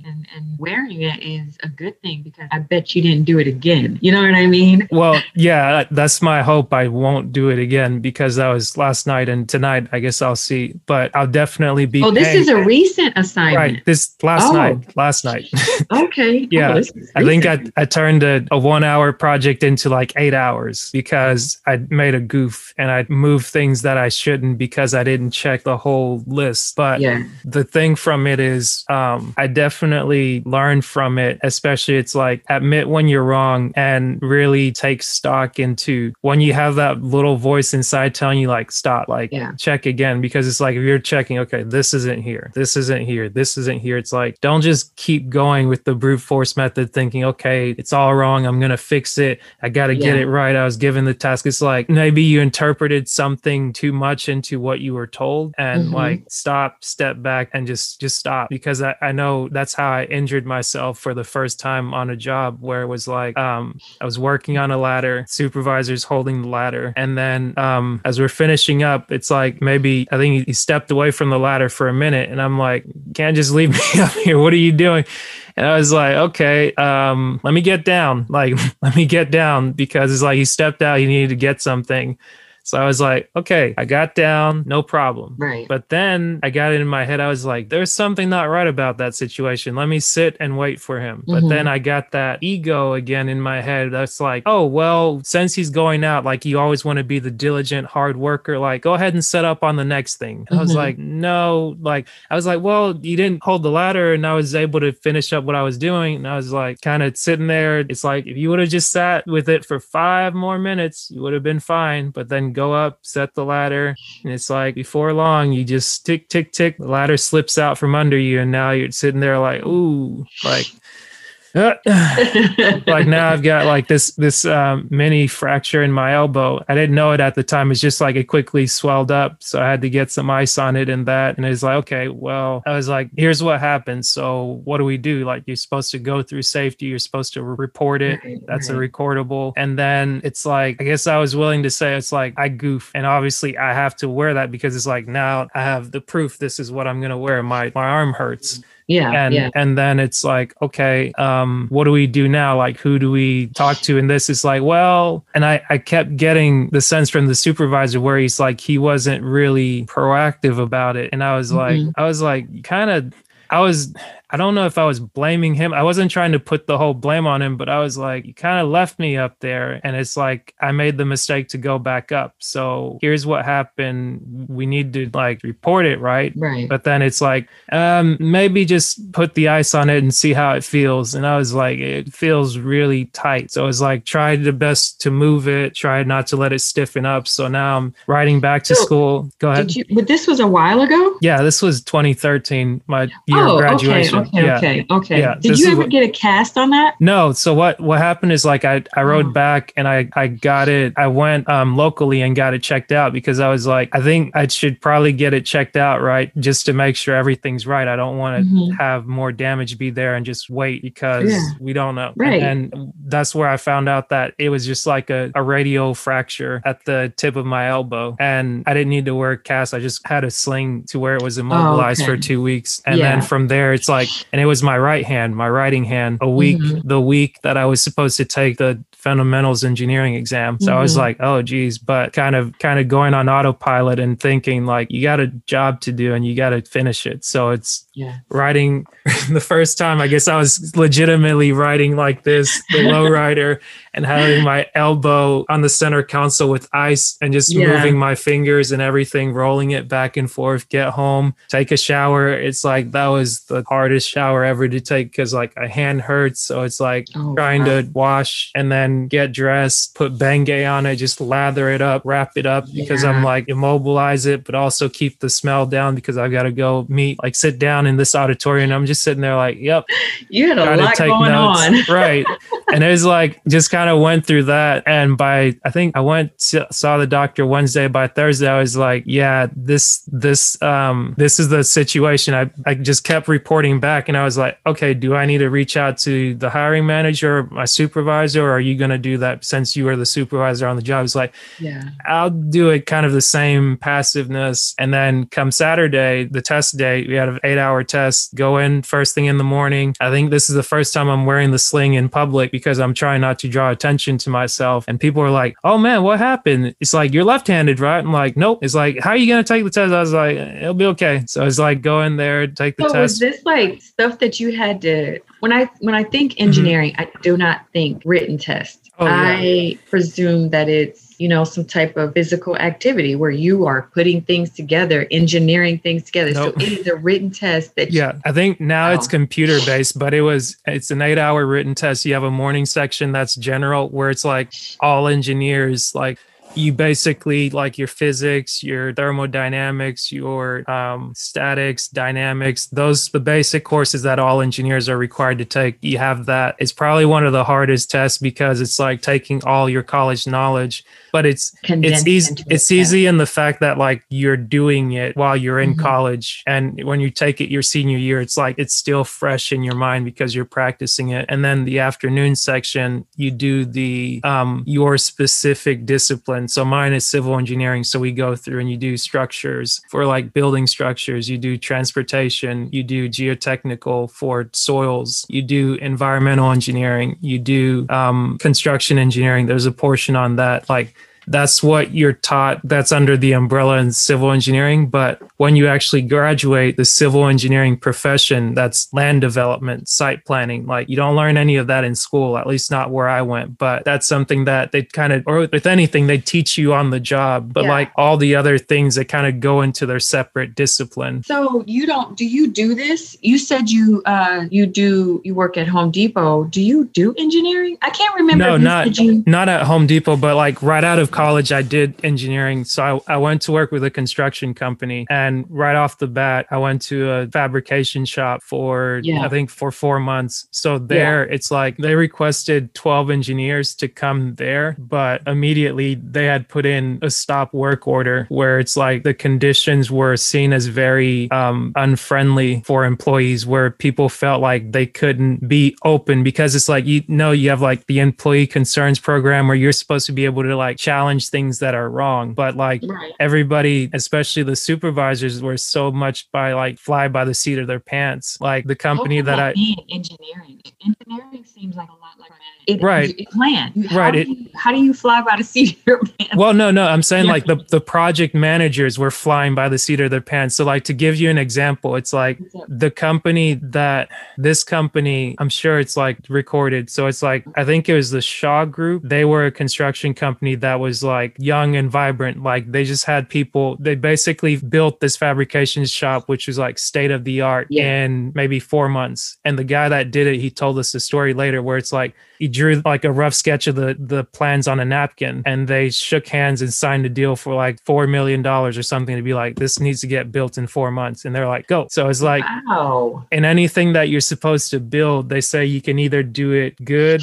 And, and wearing it is a good thing because I bet you didn't do it again. You know what I mean? Well, yeah, that's my hope. I won't do it again because that was last night and tonight. I guess I'll see, but I'll definitely be. Oh, this is a recent assignment. right. This last Oh. night. Last night. Okay. Yeah, Oh, I think I. I turned a, a one hour project into like eight hours because I made a goof and I moved things that I shouldn't because I didn't check the whole list. But Yeah. the thing from it is um, I definitely learned from it, especially it's like admit when you're wrong and really take stock into when you have that little voice inside telling you like stop, like Yeah. check again because it's like if you're checking, okay, this isn't here, this isn't here, this isn't here. It's like don't just keep going with the brute force method thinking, okay, it's all wrong, I'm gonna fix it, I gotta get it right. I was given the task. It's like maybe you interpreted something too much into what you were told and Mhm. like stop, step back and just just stop because I, I know that's how I injured myself for the first time on a job where it was like um I was working on a ladder, supervisors holding the ladder, and then um as we're finishing up, it's like maybe I think he- he stepped away from the ladder for a minute and I'm like, can't just leave me up here. What are you doing? And I was like, okay, um, let me get down. Like, let me get down because it's like he stepped out, he needed to get something. So I was like, okay, I got down, no problem. Right. But then I got it in my head. I was like, there's something not right about that situation. Let me sit and wait for him. But Mhm. then I got that ego again in my head. That's like, oh, well, since he's going out, like you always want to be the diligent, hard worker, like go ahead and set up on the next thing. And I was Mhm. like, no, like I was like, well, you didn't hold the ladder. And I was able to finish up what I was doing. And I was like, kind of sitting there. It's like, if you would have just sat with it for five more minutes, you would have been fine. But then go up, set the ladder. And it's like, before long, you just tick, tick, tick. The ladder slips out from under you. And now you're sitting there like, ooh, like, like now I've got like this this um, mini fracture in my elbow. I didn't know it at the time. It's just like it quickly swelled up, so I had to get some ice on it and that. And it's like, okay, well, I was like, here's what happened. So what do we do? Like you're supposed to go through safety. You're supposed to report it. That's a recordable. And then it's like, I guess I was willing to say it's like I goof, and obviously I have to wear that because it's like now I have the proof. This is what I'm gonna wear. My my arm hurts yeah. and yeah. and then it's like okay um what do we do now like who do we talk to and this is like well and i i kept getting the sense from the supervisor where he's like he wasn't really proactive about it and i was like Mhm. i was like kind of i was i don't know if i was blaming him. I wasn't trying to put the whole blame on him but i was like you kind of left me up there. And it's like i made the mistake to go back up. So here's what happened. We need to like report it right? Right. but then it's like um maybe just put the ice on it and see how it feels. And i was like it feels really tight. So it's like tried the best to move it tried not to let it stiffen up. So now i'm riding back to So, school. Go ahead. Did you? But this was a while ago. yeah this was 2013 my year oh, of graduation. okay, okay, yeah okay, okay. Yeah, Did you ever what- get a cast on that? No, so what what happened is like I I rode Oh. back and I I got it. I went um locally and got it checked out because I was like I think I should probably get it checked out right just to make sure everything's right. I don't want to Mhm. have more damage be there and just wait because Yeah. we don't know. Right. And, and that's where I found out that it was just like a, a radio fracture at the tip of my elbow and I didn't need to wear a cast. I just had a sling to where it was immobilized for Oh, okay. two weeks. And Yeah. then from there it's like and it was my right hand, my writing hand, a week Mhm. the week that I was supposed to take the fundamentals engineering exam. So I was Mhm. like, oh geez, but kind of kind of going on autopilot and thinking like you got a job to do and you got to finish it. So it's Yeah. writing the first time I guess I was legitimately writing like this, the lowrider, and having my elbow on the center console with ice and just Yeah. moving my fingers and everything, rolling it back and forth, get home, take a shower. It's like that was the hardest shower ever to take because like a hand hurts. So it's like Oh, trying wow. to wash and then get dressed, put Bengay on it, just lather it up, wrap it up because I'm like immobilize it, but also keep the smell down because I've got to go meet, like sit down in this auditorium. I'm just sitting there like, yep, You had a lot going notes. on. right. And it was like, just kind of went through that. And by, I think I went, to, saw the doctor Wednesday. By Thursday, I was like, yeah, this, this, um, this is the situation. I, I just kept reporting back and I was like, okay, do I need to reach out to the hiring manager my supervisor? Or are you going to do that since you were the supervisor on the job? It's like, Yeah. I'll do it kind of the same passiveness. And then come Saturday, the test day, we had an eight hour test, go in first thing in the morning. I think this is the first time I'm wearing the sling in public because I'm trying not to draw attention to myself. And people are like, oh man, what happened? It's like, you're left handed, right? I'm like, nope. It's like, how are you going to take the test? I was like, it'll be okay. So it's like, go in there, take the So was this like stuff that you had to when I when I think Mm-hmm. engineering, I do not think written test. Oh, yeah. I presume that it's, you know, some type of physical activity where you are putting things together, engineering things together. Nope. So it is a written test that Yeah, I think now it's computer based, but it was it's an eight hour written test. You have a morning section that's general where it's like all engineers like you basically like your physics, your thermodynamics, your um, statics, dynamics, those the basic courses that all engineers are required to take. You have that. It's probably one of the hardest tests because it's like taking all your college knowledge, but it's it's easy a it's test. easy in the fact that like you're doing it while you're in Mhm. college and when you take it your senior year it's like it's still fresh in your mind because you're practicing it and then the afternoon section you do the um your specific discipline so mine is civil engineering so we go through and you do structures for like building structures you do transportation you do geotechnical for soils you do environmental engineering you do um, construction engineering there's a portion on that like that's what you're taught that's under the umbrella in civil engineering but when you actually graduate the civil engineering profession that's land development site planning like you don't learn any of that in school at least not where i went but that's something that they kind of or with anything they teach you on the job but Yeah. like all the other things that kind of go into their separate discipline So you don't do you do this? You said you uh you do you work at Home Depot. Do you do engineering? I can't remember. No, not- you not at Home Depot, but like right out of college, I did engineering. So I, I went to work with a construction company. And right off the bat, I went to a fabrication shop for, Yeah. I think, for four months. So there, it's like they requested 12 engineers to come there, but immediately they had put in a stop work order where it's like the conditions were seen as very um, unfriendly for employees, where people felt like they couldn't be open because it's like, you know, you have like the employee concerns program where you're supposed to be able to like challenge things that are wrong. But like, right. everybody, especially the supervisors, were so much by like fly by the seat of their pants. Like the company would that I, mean engineering. Engineering seems like a lot like it, Right. It, plan. How Right, Do it- you, how do you fly by the seat of your pants? well, no, no, I'm saying Yeah. like the, the project managers were flying by the seat of their pants. So like to give you an example, it's like the company that this company, I'm sure it's like recorded. So it's like, I think it was the Shaw Group. They were a construction company that was like young and vibrant. Like they just had people, they basically built this fabrication shop, which was like state of the art Yeah. in maybe four months. And the guy that did it, he told us the story later where it's like, he drew like a rough sketch of the the plans on a napkin and they shook hands and signed a deal for like four million dollars or something to be like this needs to get built in four months and they're like go so it's like wow. in anything that you're supposed to build they say you can either do it good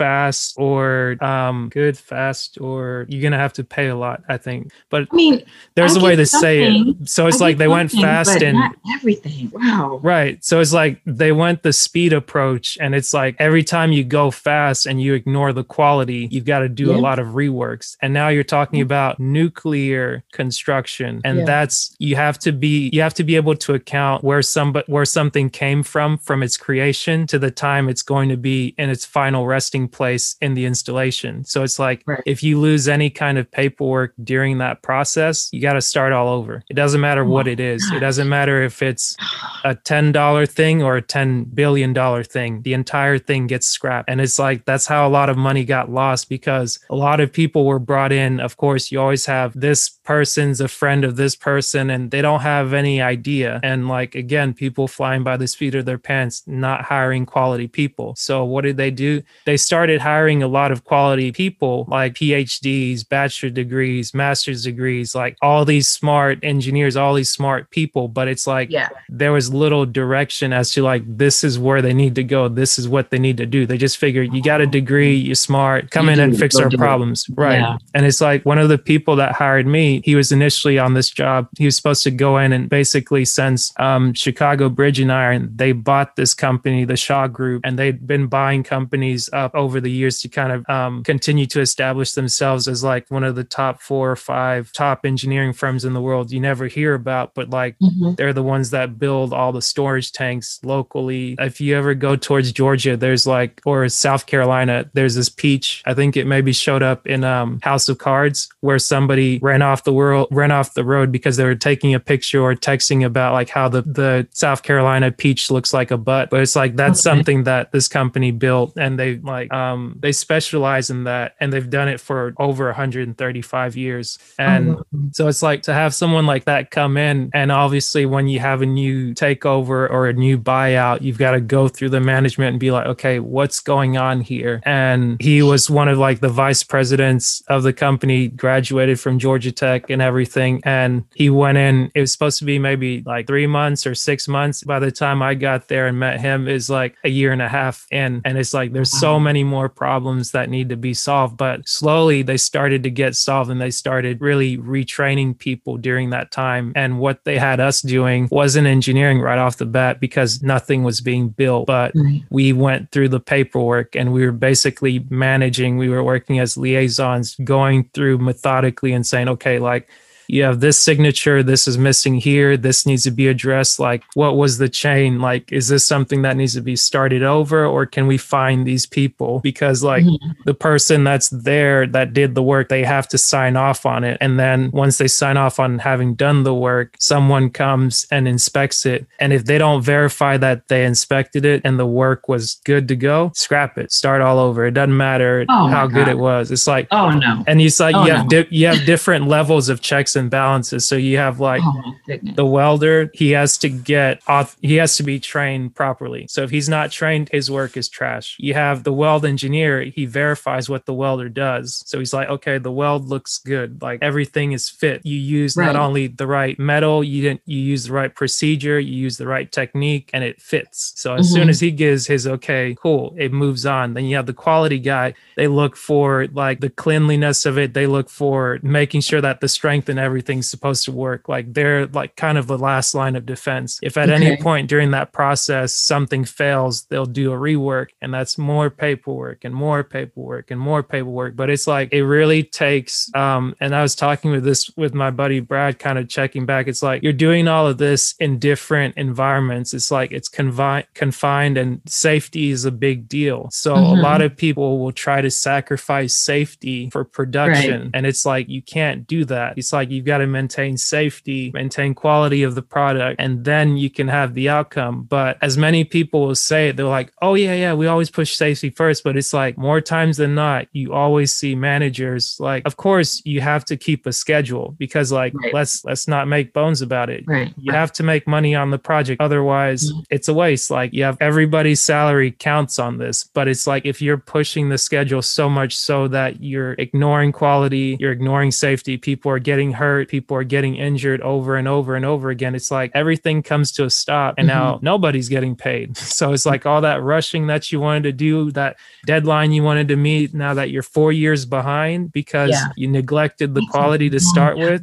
fast or um good fast or you're gonna have to pay a lot i think but I mean, there's I a way to say it so it's I like they went fast and everything. Wow. Right. So it's like they went the speed approach, and it's like every time you go fast and you ignore the quality, you've got to do Yeah. a lot of reworks. And now you're talking about nuclear construction, and Yeah. that's you have to be you have to be able to account where some where something came from from its creation to the time it's going to be in its final resting place in the installation. So it's like Right. if you lose any kind of paperwork during that process, you got to start all over. It doesn't matter what Oh, it is. It doesn't matter if it's a $10 thing or a $10 billion thing. The entire thing gets scrapped. And it's like that's how a lot of money got lost because a lot of people were brought in. Of course, you always have this person's a friend of this person and they don't have any idea. And like, again, people flying by the seat of their pants, not hiring quality people. So what did they do? They started hiring a lot of quality people like PhDs, bachelor degrees, master's degrees, like all these smart engineers, all these smart people. But it's like, Yeah. there was little direction as to like this is where they need to go this is what they need to do they just figured you got a degree you're smart come You in do and fix our do it. problems right Yeah. and it's like one of the people that hired me he was initially on this job he was supposed to go in and basically since um, chicago bridge and iron they bought this company the shaw group and they'd been buying companies up over the years to kind of um, continue to establish themselves as like one of the top four or five top engineering firms in the world you never hear about but like Mhm. they're the ones that build all the storage tanks locally. If you ever go towards Georgia, there's like, or South Carolina, there's this peach. I think it maybe showed up in um, House of Cards where somebody ran off the world, ran off the road because they were taking a picture or texting about like how the, the South Carolina peach looks like a butt. But it's like, that's Okay. something that this company built and they like, um, they specialize in that and they've done it for over 135 years. And Oh, so it's like to have someone like that come in, and obviously, when you have a new takeover or a new buyout, you've got to go through the management and be like, okay, what's going on here? And he was one of like the vice presidents of the company, graduated from Georgia Tech and everything. And he went in, it was supposed to be maybe like three months or six months. By the time I got there and met him, is like a year and a half in. And it's like there's so Wow. Many more problems that need to be solved. But slowly they started to get solved and they started really retraining people during that time. And what they had us doing wasn't engineering right off the bat because nothing was being built. But Right. we went through the paperwork and we were basically managing, we were working as liaisons, going through methodically and saying, okay, like, you have this signature this is missing here this needs to be addressed. Like what was the chain? Like is this something that needs to be started over or can we find these people? Because like Mhm. the person that's there that did the work they have to sign off on it. And then once they sign off on having done the work someone comes and inspects it. And if they don't verify that they inspected it and the work was good to go scrap it. Start all over. It doesn't matter Oh how good it was. It's like Oh no. and you like Oh, you have no. di- you have different levels of checks and balances so you have like oh the welder he has to get off he has to be trained properly. So if he's not trained his work is trash. You have the weld engineer he verifies what the welder does. So he's like okay the weld looks good. Like everything is fit. You use Right. not only the right metal you didn't you use the right procedure you use the right technique and it fits. So as soon Mhm. as he gives his okay cool it moves on. Then you have the quality guy. They look for like the cleanliness of it. They look for making sure that the strength and everything's supposed to work. Like they're like kind of the last line of defense. If at any point during that process something fails they'll do a rework and that's more paperwork and more paperwork and more paperwork. But it's like it really takes um and i was talking with this with my buddy brad kind of checking back. It's like you're doing all of this in different environments. It's like it's confined confined and safety is a big deal. So a Mhm. lot of people will try to sacrifice safety for production Right. and it's like you can't do that. It's like you've got to maintain safety maintain quality of the product and then you can have the outcome but as many people will say they're like oh yeah yeah we always push safety first but it's like more times than not you always see managers like of course you have to keep a schedule because like Right. let's let's not make bones about it Right. you have to make money on the project otherwise Mhm. it's a waste like you have everybody's salary counts on this but it's like if you're pushing the schedule so much so that you're ignoring quality you're ignoring safety people are getting hurt people are getting injured over and over and over again. It's like everything comes to a stop and now nobody's getting paid. So it's like all that rushing that you wanted to do that deadline you wanted to meet now that you're four years behind because Yeah. you neglected the quality to start with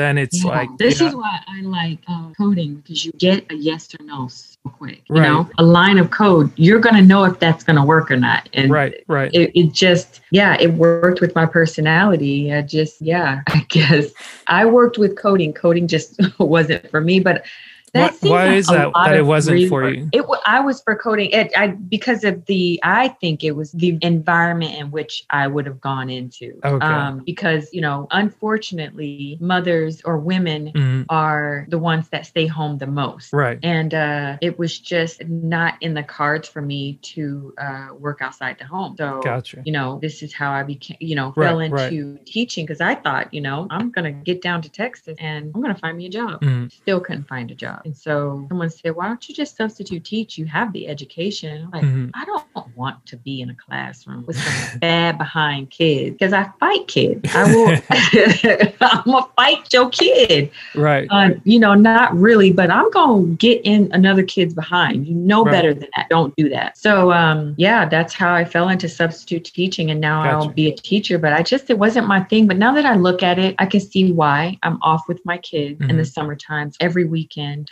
then it's Yeah. like this is know- why I like uh, coding because you get a yes or no quick. You Right. know, a line of code, you're gonna know if that's gonna work or not. And right right it, it just yeah it worked with my personality i just yeah i guess i worked with coding coding just wasn't for me but That Wh- seems why like is that that it wasn't for you? It I was for coding it I because of the I think it was the environment in which I would have gone into. Okay. Um, because you know, unfortunately, mothers or women Mhm. are the ones that stay home the most. Right. And uh, it was just not in the cards for me to uh, work outside the home. So Gotcha. you know, this is how I became, you know, Right, fell right. into teaching because I thought, you know, I'm going to get down to Texas and I'm going to find me a job. Mhm. Still couldn't find a job. And so someone said, why don't you just substitute teach? You have the education. I'm like, Mhm. I don't want to be in a classroom with some bad behind kids because I fight kids. I will, I'm going to fight your kid. Right. Uh, you know, not really, but I'm going to get in another kid's behind. You know Right. better than that. Don't do that. So, um, yeah, that's how I fell into substitute teaching. And now I'll be a teacher, but I just, it wasn't my thing. But now that I look at it, I can see why I'm off with my kids in the summer times every weekend.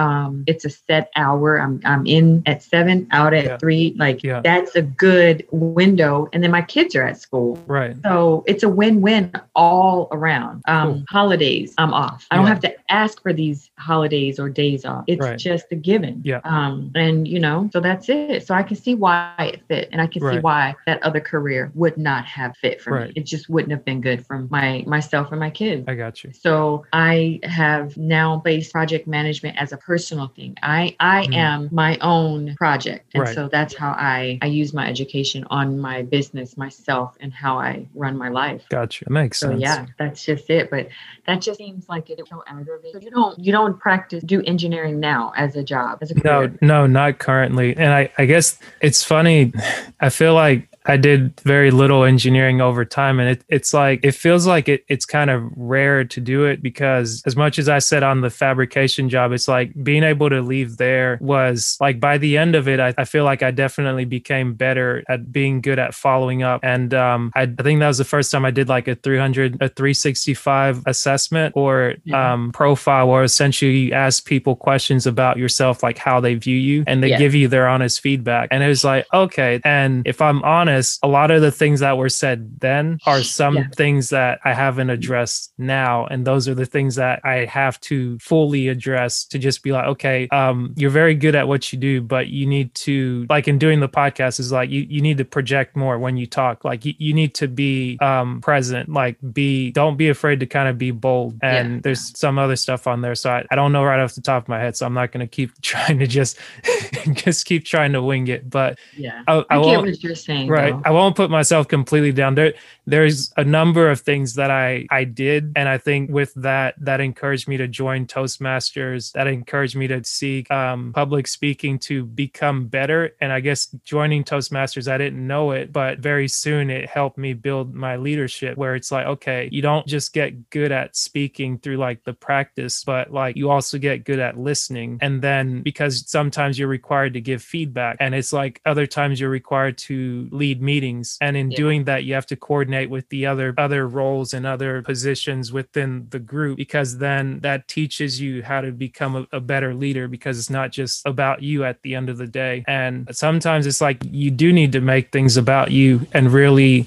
Um, it's a set hour. I'm, I'm in at seven, out at Yeah. three. Like Yeah. that's a good window. And then my kids are at school. Right. So it's a win-win all around. Um, Cool. Holidays, I'm off. I don't have to ask for these holidays or days off. It's Right. just a given. Yeah. Um, and you know, so that's it. So I can see why it fit, and I can see why that other career would not have fit for Right. me. It just wouldn't have been good for my myself and my kids. I got you. So I have now placed project management as a personal thing. I I Mhm. am my own project, and Right. so that's how I I use my education on my business, myself, and how I run my life. Gotcha. It makes So sense. yeah, that's just it. But that just seems like it so aggravating. You don't you don't practice do engineering now as a job as a No, no, not currently. And I, I guess it's funny. I feel like I did very little engineering over time. And it, it's like, it feels like it, it's kind of rare to do it because, as much as I said on the fabrication job, it's like being able to leave there was like by the end of it, I, I feel like I definitely became better at being good at following up. And um, I, I think that was the first time I did like a 300, a 365 assessment or Yeah. um, profile where essentially you ask people questions about yourself, like how they view you, and they Yeah. give you their honest feedback. And it was like, okay. And if I'm honest, a lot of the things that were said then are some Yeah. things that I haven't addressed now. And those are the things that I have to fully address to just be like, okay, um, you're very good at what you do, but you need to, like in doing the podcast, is like you, you need to project more when you talk. Like you, you need to be um, present, like be, don't be afraid to kind of be bold. And Yeah. there's some other stuff on there. So I, I don't know right off the top of my head. So I'm not going to keep trying to just, just keep trying to wing it. But Yeah. I, I, I get what you're saying. right though. i won't put myself completely down. There there's a number of things that i i did. And i think with that that encouraged me to join toastmasters. That encouraged me to seek um, public speaking to become better. And i guess joining toastmasters i didn't know it but very soon it helped me build my leadership where it's like okay you don't just get good at speaking through like the practice but like you also get good at listening. And then because sometimes you're required to give feedback and it's like other times you're required to lead meetings and in Yeah. doing that you have to coordinate with the other other roles and other positions within the group because then that teaches you how to become a, a better leader because it's not just about you at the end of the day and sometimes it's like you do need to make things about you and really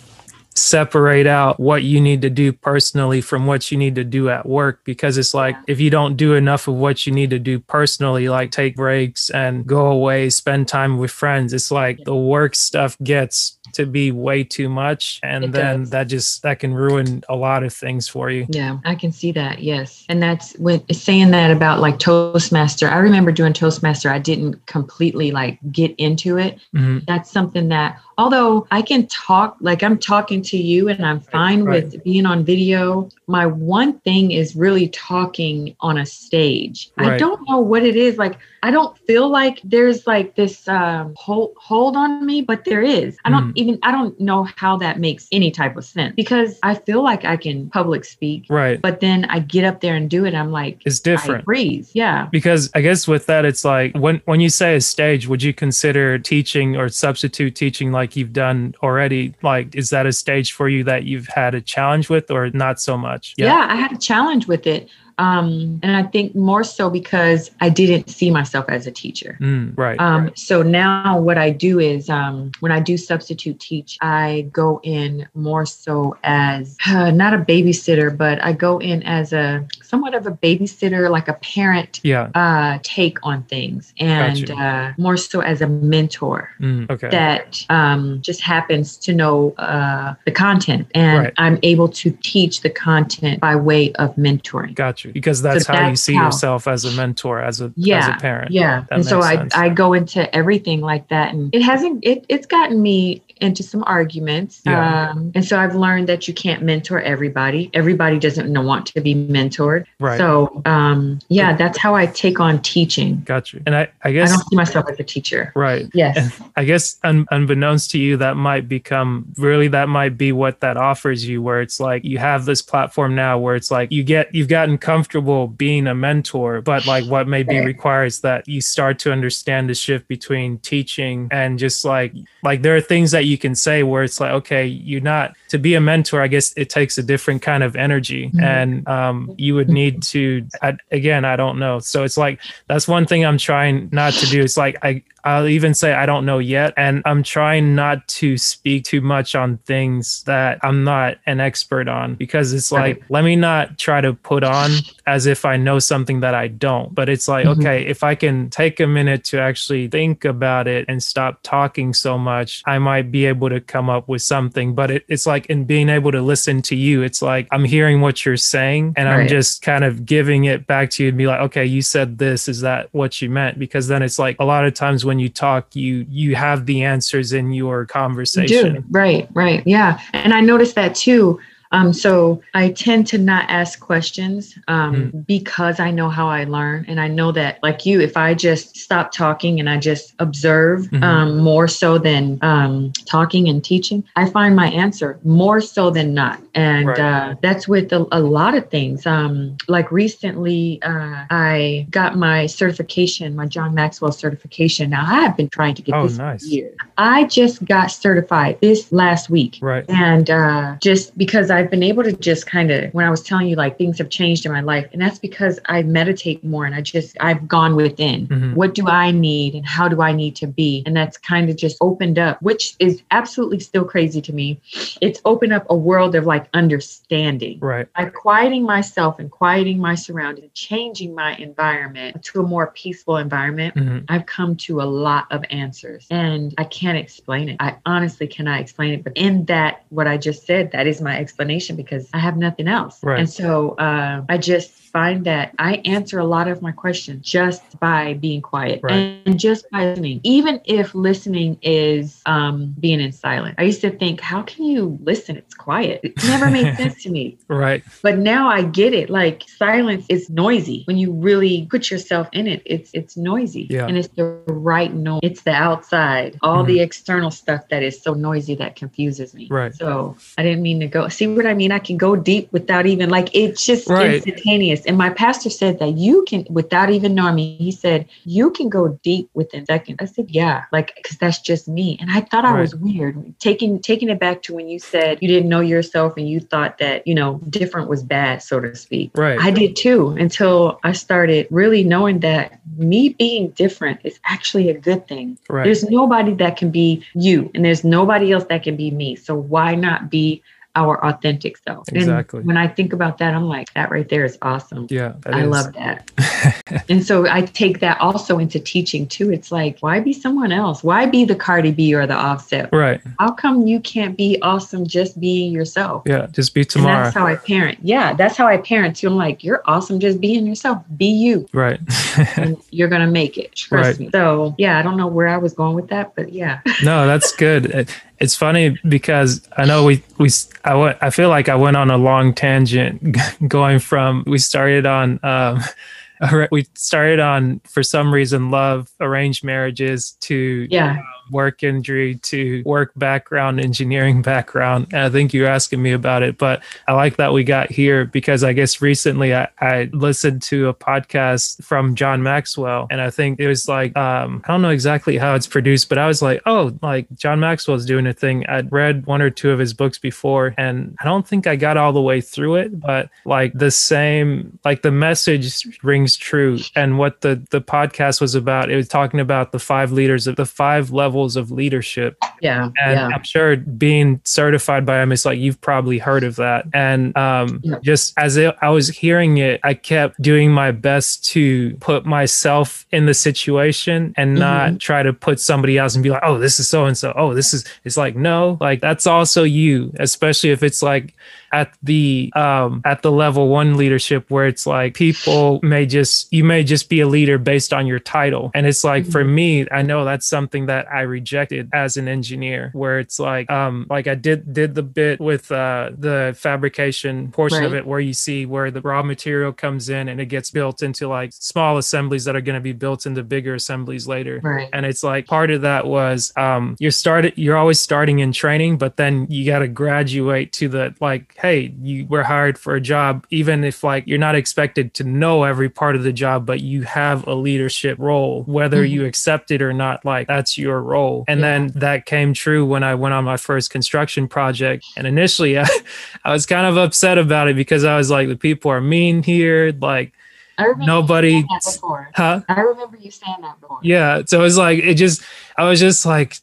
separate out what you need to do personally from what you need to do at work because it's like if you don't do enough of what you need to do personally like take breaks and go away spend time with friends it's like the work stuff gets to be way too much and It then does. that just that can ruin a lot of things for you Yeah, I can see that. Yes. And that's when saying that about like Toastmaster. I remember doing Toastmaster. I didn't completely like get into it. Mhm. That's something that, although I can talk, like I'm talking to you and I'm fine right. with being on video, my one thing is really talking on a stage. I don't know what it is. Like, I don't feel like there's like this um, hold, hold on me, but there is. I don't Mhm. even, I don't know how that makes any type of sense because I feel like I can public speak, right but then I get up there and do it. I'm like, it's I different breathe. Yeah. because i guess with that it's like when when you say a stage would you consider teaching or substitute teaching like you've done already like is that a stage for you that you've had a challenge with or not so much Yeah. I had a challenge with it. Um, and I think more so because I didn't see myself as a teacher. Mm, right. Um, so now what I do is um, when I do substitute teach, I go in more so as uh, not a babysitter, but I go in as a somewhat of a babysitter, like a parent yeah. uh, take on things, and uh, more so as a mentor Mm, okay. that um, just happens to know uh, the content, and Right. I'm able to teach the content by way of mentoring. Got you. Because that's how you see how- yourself as a mentor, as a yeah as a parent. yeah That and so i sense. i go into everything like that and it hasn't it, it's gotten me into some arguments Yeah. um and so i've learned that you can't mentor everybody everybody doesn't want to be mentored Right. so um yeah that's how i take on teaching Got you. And I, I guess i don't see myself as a teacher right. yes I guess un- unbeknownst to you, that might become really that might be what that offers you, where it's like you have this platform now where it's like you get you've gotten comfortable being a mentor, but like what maybe Right. requires that you start to understand the shift between teaching and just like like there are things that you can say where it's like okay, you're not to be a mentor. I guess it takes a different kind of energy, Mhm. and um, you would need to I, again. I don't know. So it's like that's one thing I'm trying not to do. It's like I I'll even say I don't know yet. And I'm trying not to speak too much on things that I'm not an expert on because it's like, Right. let me not try to put on as if I know something that I don't. But it's like, Mhm. okay, if I can take a minute to actually think about it and stop talking so much, I might be able to come up with something. But it, it's like in being able to listen to you, it's like I'm hearing what you're saying and I'm just kind of giving it back to you and be like, okay, you said this. Is that what you meant? Because then it's like a lot of times when you talk, you you have the answers in your You conversation. do. Right, right. Yeah. And I noticed that too. Um, so I tend to not ask questions um, Mm-hmm. because I know how I learn. And I know that, like you, if I just stop talking and I just observe Mhm. um, more so than um, talking and teaching, I find my answer more so than not. And Right. uh, that's with a, a lot of things. Um, like recently, uh, I got my certification, my John Maxwell certification. Now, I have been trying to get Oh, this nice. for years. I just got certified this last week. Right. And uh, just because I've been able to just kind of, when I was telling you, like things have changed in my life, and that's because I meditate more and I just, I've gone within. Mhm. What do I need and how do I need to be? And that's kind of just opened up, which is absolutely still crazy to me. It's opened up a world of like understanding Right. by quieting myself and quieting my surroundings, changing my environment to a more peaceful environment. Mhm. I've come to a lot of answers and I can't explain it. I honestly cannot explain it. But in that, what I just said, that is my explanation because I have nothing else. Right. And so uh, I just find that I answer a lot of my questions just by being quiet Right. and just by listening, even if listening is um, being in silence. I used to think, how can you listen? It's quiet. It never made sense to me. Right. But now I get it. Like silence is noisy. When you really put yourself in it, it's it's noisy. Yeah. And it's the right noise. It's the outside, all the external stuff that is so noisy that confuses me. Right. So I didn't mean to go. See what I mean? I can go deep without even like it's just Right. instantaneous. And my pastor said that you can without even knowing me, he said, you can go deep within seconds. I said, Yeah, like because that's just me. And I thought I was weird. Taking taking it back to when you said you didn't know yourself and you thought that, you know, different was bad, so to speak. Right. I did too until I started really knowing that me being different is actually a good thing. Right. There's nobody that can be you, and there's nobody else that can be me. So why not be our authentic self? And Exactly. when I think about that, I'm like, that right there is awesome. yeah. I is. love that. and so I take that also into teaching too. It's like, why be someone else? Why be the Cardi B or the offset? Right. How come you can't be awesome just being yourself? Yeah. Just be And tomorrow. that's how I parent. Yeah, that's how I parent too. I'm like, you're awesome just being yourself. Be you. right. And you're gonna make it. Trust Right. me. So yeah, I don't know where I was going with that, but yeah. no, that's good. It- It's funny because I know we we I went, I feel like I went on a long tangent going from we started on um we started on for some reason love arranged marriages to Yeah. Work injury to work background, engineering background. And I think you're asking me about it, but I like that we got here because I guess recently I, I listened to a podcast from John Maxwell, and I think it was like um, I don't know exactly how it's produced, but I was like, oh, like John Maxwell's doing a thing. I'd read one or two of his books before, and I don't think I got all the way through it, but like the same, like the message rings true. And what the the podcast was about, it was talking about the five leaders of the five levels of leadership. Yeah. And yeah. I'm sure being certified by him is like you've probably heard of that. And um, Yeah. just as it, I was hearing it, I kept doing my best to put myself in the situation and not try to put somebody else and be like, oh, this is so and so. Oh, this is. It's like no, like that's also you, especially if it's like at the um at the level one leadership where it's like people may just you may just be a leader based on your title. And it's like for me i know that's something that i rejected as an engineer where it's like um like i did did the bit with uh the fabrication portion of it where you see where the raw material comes in and it gets built into like small assemblies that are going to be built into bigger assemblies later. Right. and it's like part of that was um you're started you're always starting in training but then you got to graduate to the like hey you were hired for a job even if like you're not expected to know every part of the job but you have a leadership role whether mm-hmm. you accept it or not like that's your role and Yeah. then that came true when i went on my first construction project and initially I, I was kind of upset about it because i was like the people are mean here like I remember Nobody- you that before. huh I remember you saying that before. yeah. So it was like, it just, I was just like,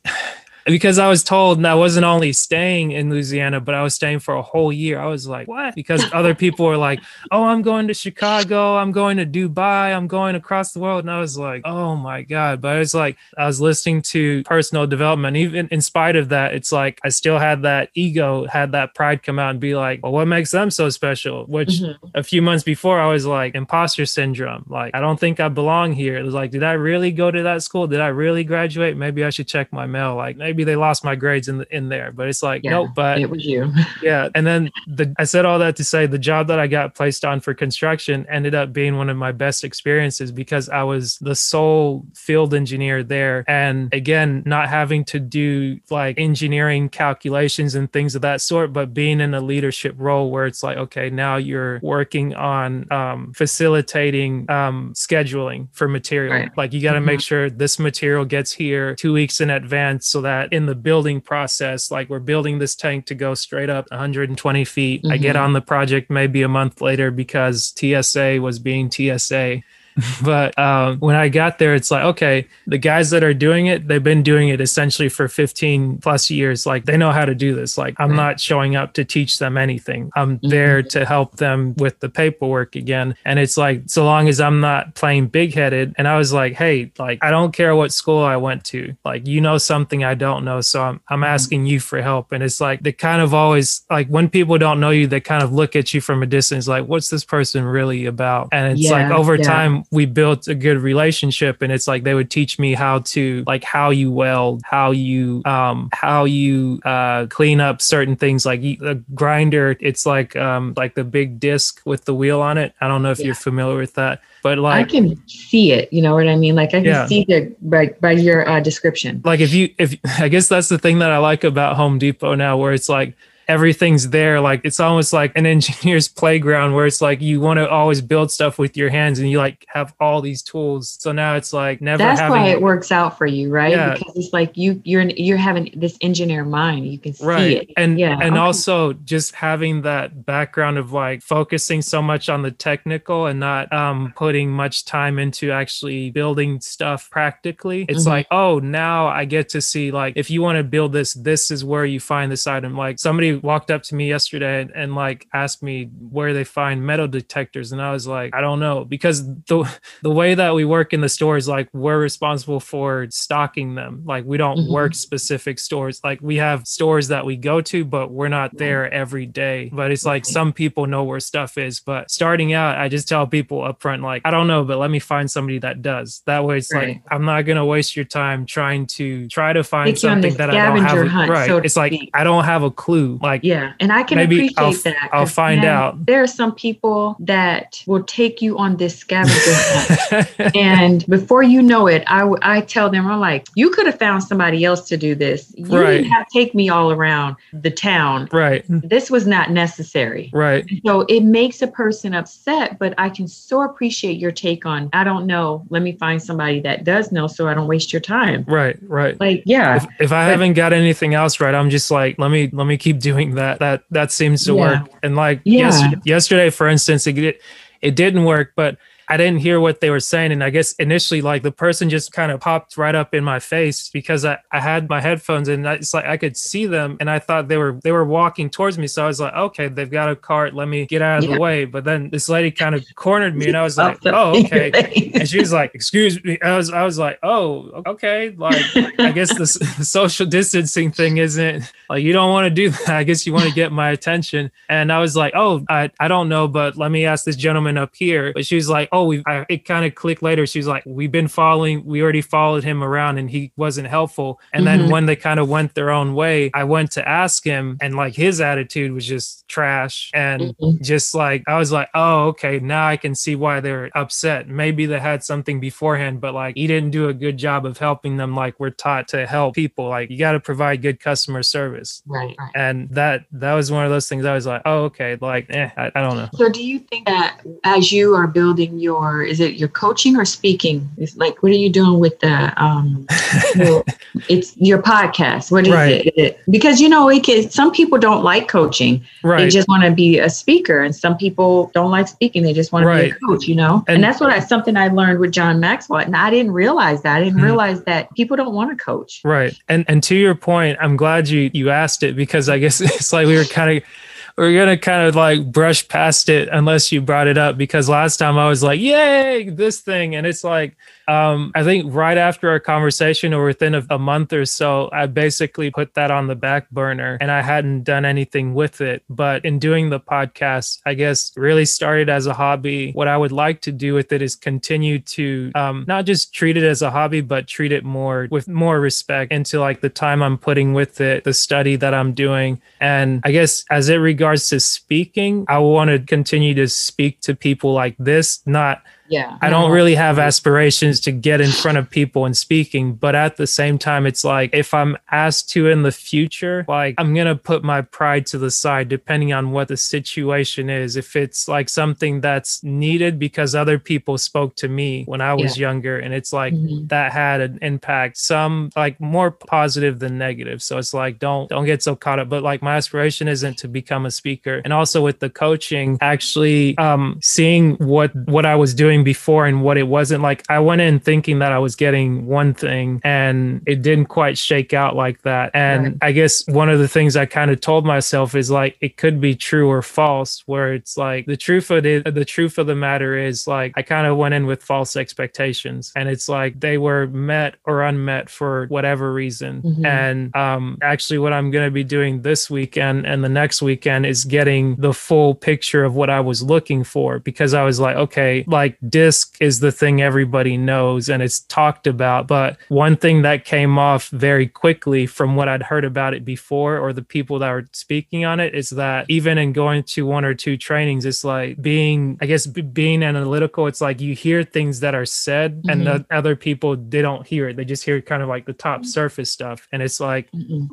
because I was told and I wasn't only staying in Louisiana, but I was staying for a whole year. I was like, what? Because other people were like, oh, I'm going to Chicago. I'm going to Dubai. I'm going across the world. And I was like, oh my God. But I was like, I was listening to personal development. Even in spite of that, it's like, I still had that ego, had that pride come out and be like, well, what makes them so special? Which Mhm. a few months before I was like imposter syndrome. Like I don't think I belong here. It was like, did I really go to that school? Did I really graduate? Maybe I should check my mail. Like maybe they lost my grades in the, in there. But it's like, Yeah, nope. But it was you. yeah. And then the I said all that to say the job that I got placed on for construction ended up being one of my best experiences because I was the sole field engineer there. And again, not having to do like engineering calculations and things of that sort, but being in a leadership role where it's like, okay, now you're working on um, facilitating um, scheduling for material. Right. Like you got to make sure this material gets here two weeks in advance so that in the building process, like we're building this tank to go straight up 120 feet. I get Mhm. on the project maybe a month later because TSA was being TSA. but um, when I got there, it's like, okay, the guys that are doing it, they've been doing it essentially for 15 plus years. Like they know how to do this. Like I'm not showing up to teach them anything. I'm there to help them with the paperwork again. And it's like, so long as I'm not playing big headed. And I was like, hey, like I don't care what school I went to. Like you know something I don't know. So I'm, I'm asking you for help. And it's like, they kind of always, like when people don't know you, they kind of look at you from a distance, like, what's this person really about? And it's like over yeah. time, we built a good relationship and it's like they would teach me how to like how you weld how you um how you uh clean up certain things like a grinder it's like um like the big disc with the wheel on it i don't know if Yeah. you're familiar with that but like I can see it. You know what I mean? Like I can Yeah. see the by, by your uh, description. like if you if i guess that's the thing that i like about home depot now where it's like everything's there like it's almost like an engineer's playground where it's like you want to always build stuff with your hands and you like have all these tools so now it's like never That's having why it works out for you, right? Yeah. Because it's like you you're you're having this engineer mind. You can see right it. and Yeah, and okay. also just having that background of like focusing so much on the technical and not um putting much time into actually building stuff practically it's Mhm. like oh now i get to see like if you want to build this this is where you find this item like somebody walked up to me yesterday and, and like asked me where they find metal detectors and i was like i don't know because the the way that we work in the store is like we're responsible for stocking them. Like we don't Mhm. work specific stores. Like we have stores that we go to but we're not there every day. But it's like some people know where stuff is but starting out i just tell people up front like i don't know but let me find somebody that does. That way it's like i'm not going to waste your time trying to try to find something that i don't have hunt, right. so it's like speak. i don't have a clue. like like Yeah, and I can appreciate I'll that. I'll find out. There are some people that will take you on this scavenger hunt. and before you know it, I, w- I tell them, I'm like, you could have found somebody else to do this. You Right. didn't have to take me all around the town. right. This was not necessary. Right. So it makes a person upset, but I can so appreciate your take on, I don't know. Let me find somebody that does know so I don't waste your time. Right. Right. Like, yeah. if, if I But- haven't got anything else right, I'm just like, let me let me keep doing that. That that seems to Yeah. work. And like Yeah. yesterday, yesterday, for instance, it did, it didn't work, but I didn't hear what they were saying. And I guess initially, like the person just kind of popped right up in my face because I, I had my headphones and I- it's like I could see them and I thought they were they were walking towards me. So I was like, okay, they've got a cart. Let me get out of Yeah. the way. But then this lady kind of cornered me and I was like, oh, okay. And she was like, "Excuse me." I was, I was like, "Oh, okay." Like, I guess the, social distancing thing isn't like you don't want to do that. I guess you want to get my attention. And I was like, "Oh, I, I don't know, but let me ask this gentleman up here." But she was like, "Oh, we." It kind of clicked later. She's like, "We've been following. We already followed him around, and he wasn't helpful." And then Mhm. when they kind of went their own way, I went to ask him, and like his attitude was just trash and Mhm. just like I was like, oh, okay, now I can see why they're upset. Maybe they had something beforehand, but like he didn't do a good job of helping them like we're taught to help people. Like you got to provide good customer service. Right, right. And that that was one of those things I was like, oh, okay, like eh, I, I don't know. So do you think that as you are building your is it your coaching or speaking? It's like what are you doing with the um your- it's your podcast. What is Right. it? it? Because you know, it can, some people don't like coaching. Right. They just want to be a speaker and some people don't like speaking. They just want to be a coach, you know? And, And- that's what I something I learned with John Maxwell. And I didn't realize that. I didn't Mhm. realize that people don't want to coach. Right. And and to your point, I'm glad you you asked it because I guess it's like we were kind of we're gonna kind of like brush past it unless you brought it up because last time I was like, yay, this thing. And it's like um, I think right after our conversation or within a, a month or so, I basically put that on the back burner and I hadn't done anything with it. But in doing the podcast, I guess really started as a hobby. What I would like to do with it is continue to um, not just treat it as a hobby, but treat it more with more respect into like the time I'm putting with it, the study that I'm doing. And I guess as it regards to speaking, I want to continue to speak to people like this, not Yeah. I don't really have aspirations to get in front of people and speaking, but at the same time, it's like if I'm asked to in the future, like I'm gonna put my pride to the side depending on what the situation is. If it's like something that's needed because other people spoke to me when I was younger, and it's like Mhm. that had an impact, some like more positive than negative. So it's like don't don't get so caught up. But like my aspiration isn't to become a speaker, and also with the coaching, actually um, seeing what what I was doing before and what it wasn't like. I went in thinking that I was getting one thing, and it didn't quite shake out like that. And Right. I guess one of the things I kind of told myself is like it could be true or false. Where it's like the truth of it, the truth of the matter is like I kind of went in with false expectations, and it's like they were met or unmet for whatever reason. Mhm. And um, actually, what I'm going to be doing this weekend and the next weekend is getting the full picture of what I was looking for because I was like, okay, like disc is the thing everybody knows and it's talked about. But one thing that came off very quickly from what I'd heard about it before or the people that were speaking on it is that even in going to one or two trainings, it's like being, I guess, b- being analytical, it's like you hear things that are said and Mhm. the other people, they don't hear it. They just hear kind of like the top surface stuff. And it's like, Mm-mm.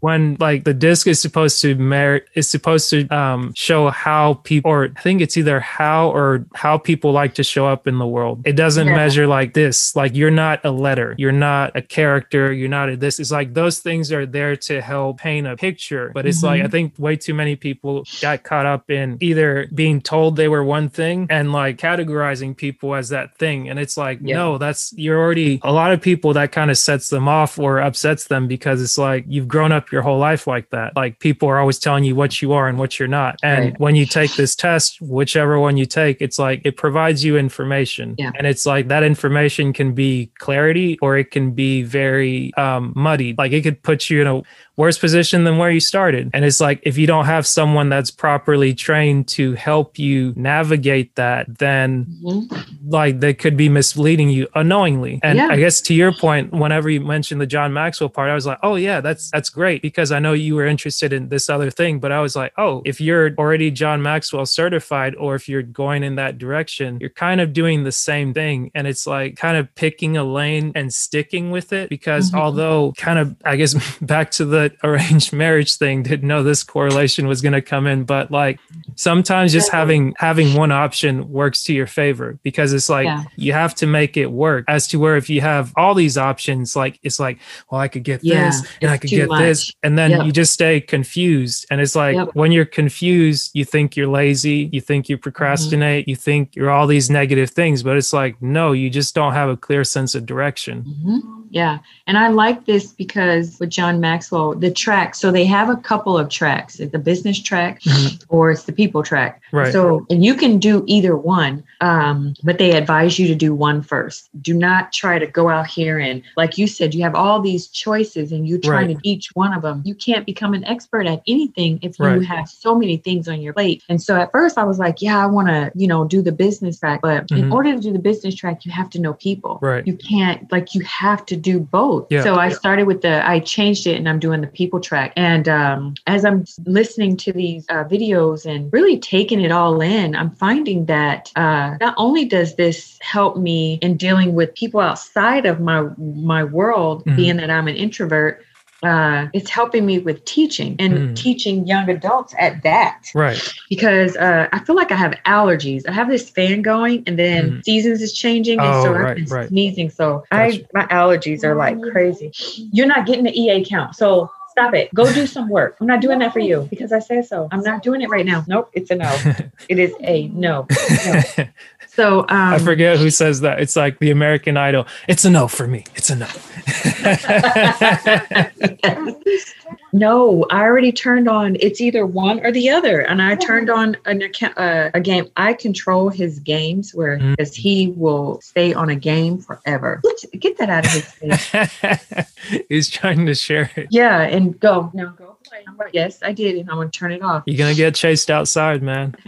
when like the disc is supposed to merit is supposed to um show how people or i think it's either how or how people like to show up in the world. It doesn't Yeah. measure like this. Like you're not a letter. You're not a character. You're not a this. It's like those things are there to help paint a picture. But it's like mm-hmm. i think way too many people got caught up in either being told they were one thing and like categorizing people as that thing. And it's like Yeah. no that's you're already a lot of people that kind of sets them off or upsets them because it's like you've grown up your whole life like that. Like people are always telling you what you are and what you're not. And Right. when you take this test whichever one you take it's like it provides you information. Yeah. And it's like that information can be clarity or it can be very um, muddy. Like it could put you in a worse position than where you started. And it's like if you don't have someone that's properly trained to help you navigate that, then Mhm. like they could be misleading you unknowingly. And Yeah. I guess to your point, whenever you mentioned the John Maxwell part, I was like, oh yeah, that's that's great because I know you were interested in this other thing. But I was like, oh, if you're already John Maxwell certified, or if you're going in that direction, you're kind of doing the same thing. And it's like kind of picking a lane and sticking with it because Mhm. although kind of I guess back to the arranged marriage thing, didn't know this correlation was gonna come in, but like sometimes just having having one option works to your favor because it's like Yeah. you have to make it work as to where if you have all these options like it's like well i could get Yeah, this and i could get this and then Yep. you just stay confused and it's like Yep. when you're confused you think you're lazy you think you procrastinate Mm-hmm. you think you're all these negative things but it's like no you just don't have a clear sense of direction Mhm. Yeah. And I like this because with John Maxwell, the track, so they have a couple of tracks. It's the business track Mhm. or it's the people track. right So, and you can do either one, um, but they advise you to do one first. Do not try to go out here and, like you said, you have all these choices and you're trying Right. to each one of them. You can't become an expert at anything if you have so many things on your plate. And so at first I was like, yeah, I want to, you know, do the business track. But in Mhm. order to do the business track, you have to know people. Right. You can't, like, you have to do both. Yeah. So I started with the, I changed it and I'm doing the people track. And um, as I'm listening to these uh, videos and really taking it all in, I'm finding that uh, not only does this help me in dealing with people outside of my my world, Mhm. being that I'm an introvert, uh, it's helping me with teaching and Mm. teaching young adults at that right because uh, I feel like I have allergies. I have this fan going, and then Mhm. seasons is changing, and Oh, so right, I've been right. sneezing. So Gotcha. I my allergies are like crazy. You're not getting the EA count, so stop it. Go do some work. I'm not doing that for you because I said so. I'm not doing it right now. Nope, it's a no. it is a no. no. So um, i forget who says that it's like the american idol it's a no for me it's a no no, I already turned on. It's either one or the other, and I turned on an account, uh, a game. I control his games, where Mm. he will stay on a game forever. Get, get that out of his face. he's trying to share it yeah, and go now. Go play. I'm like, yes, I did, and I'm gonna turn it off. you're gonna get chased outside man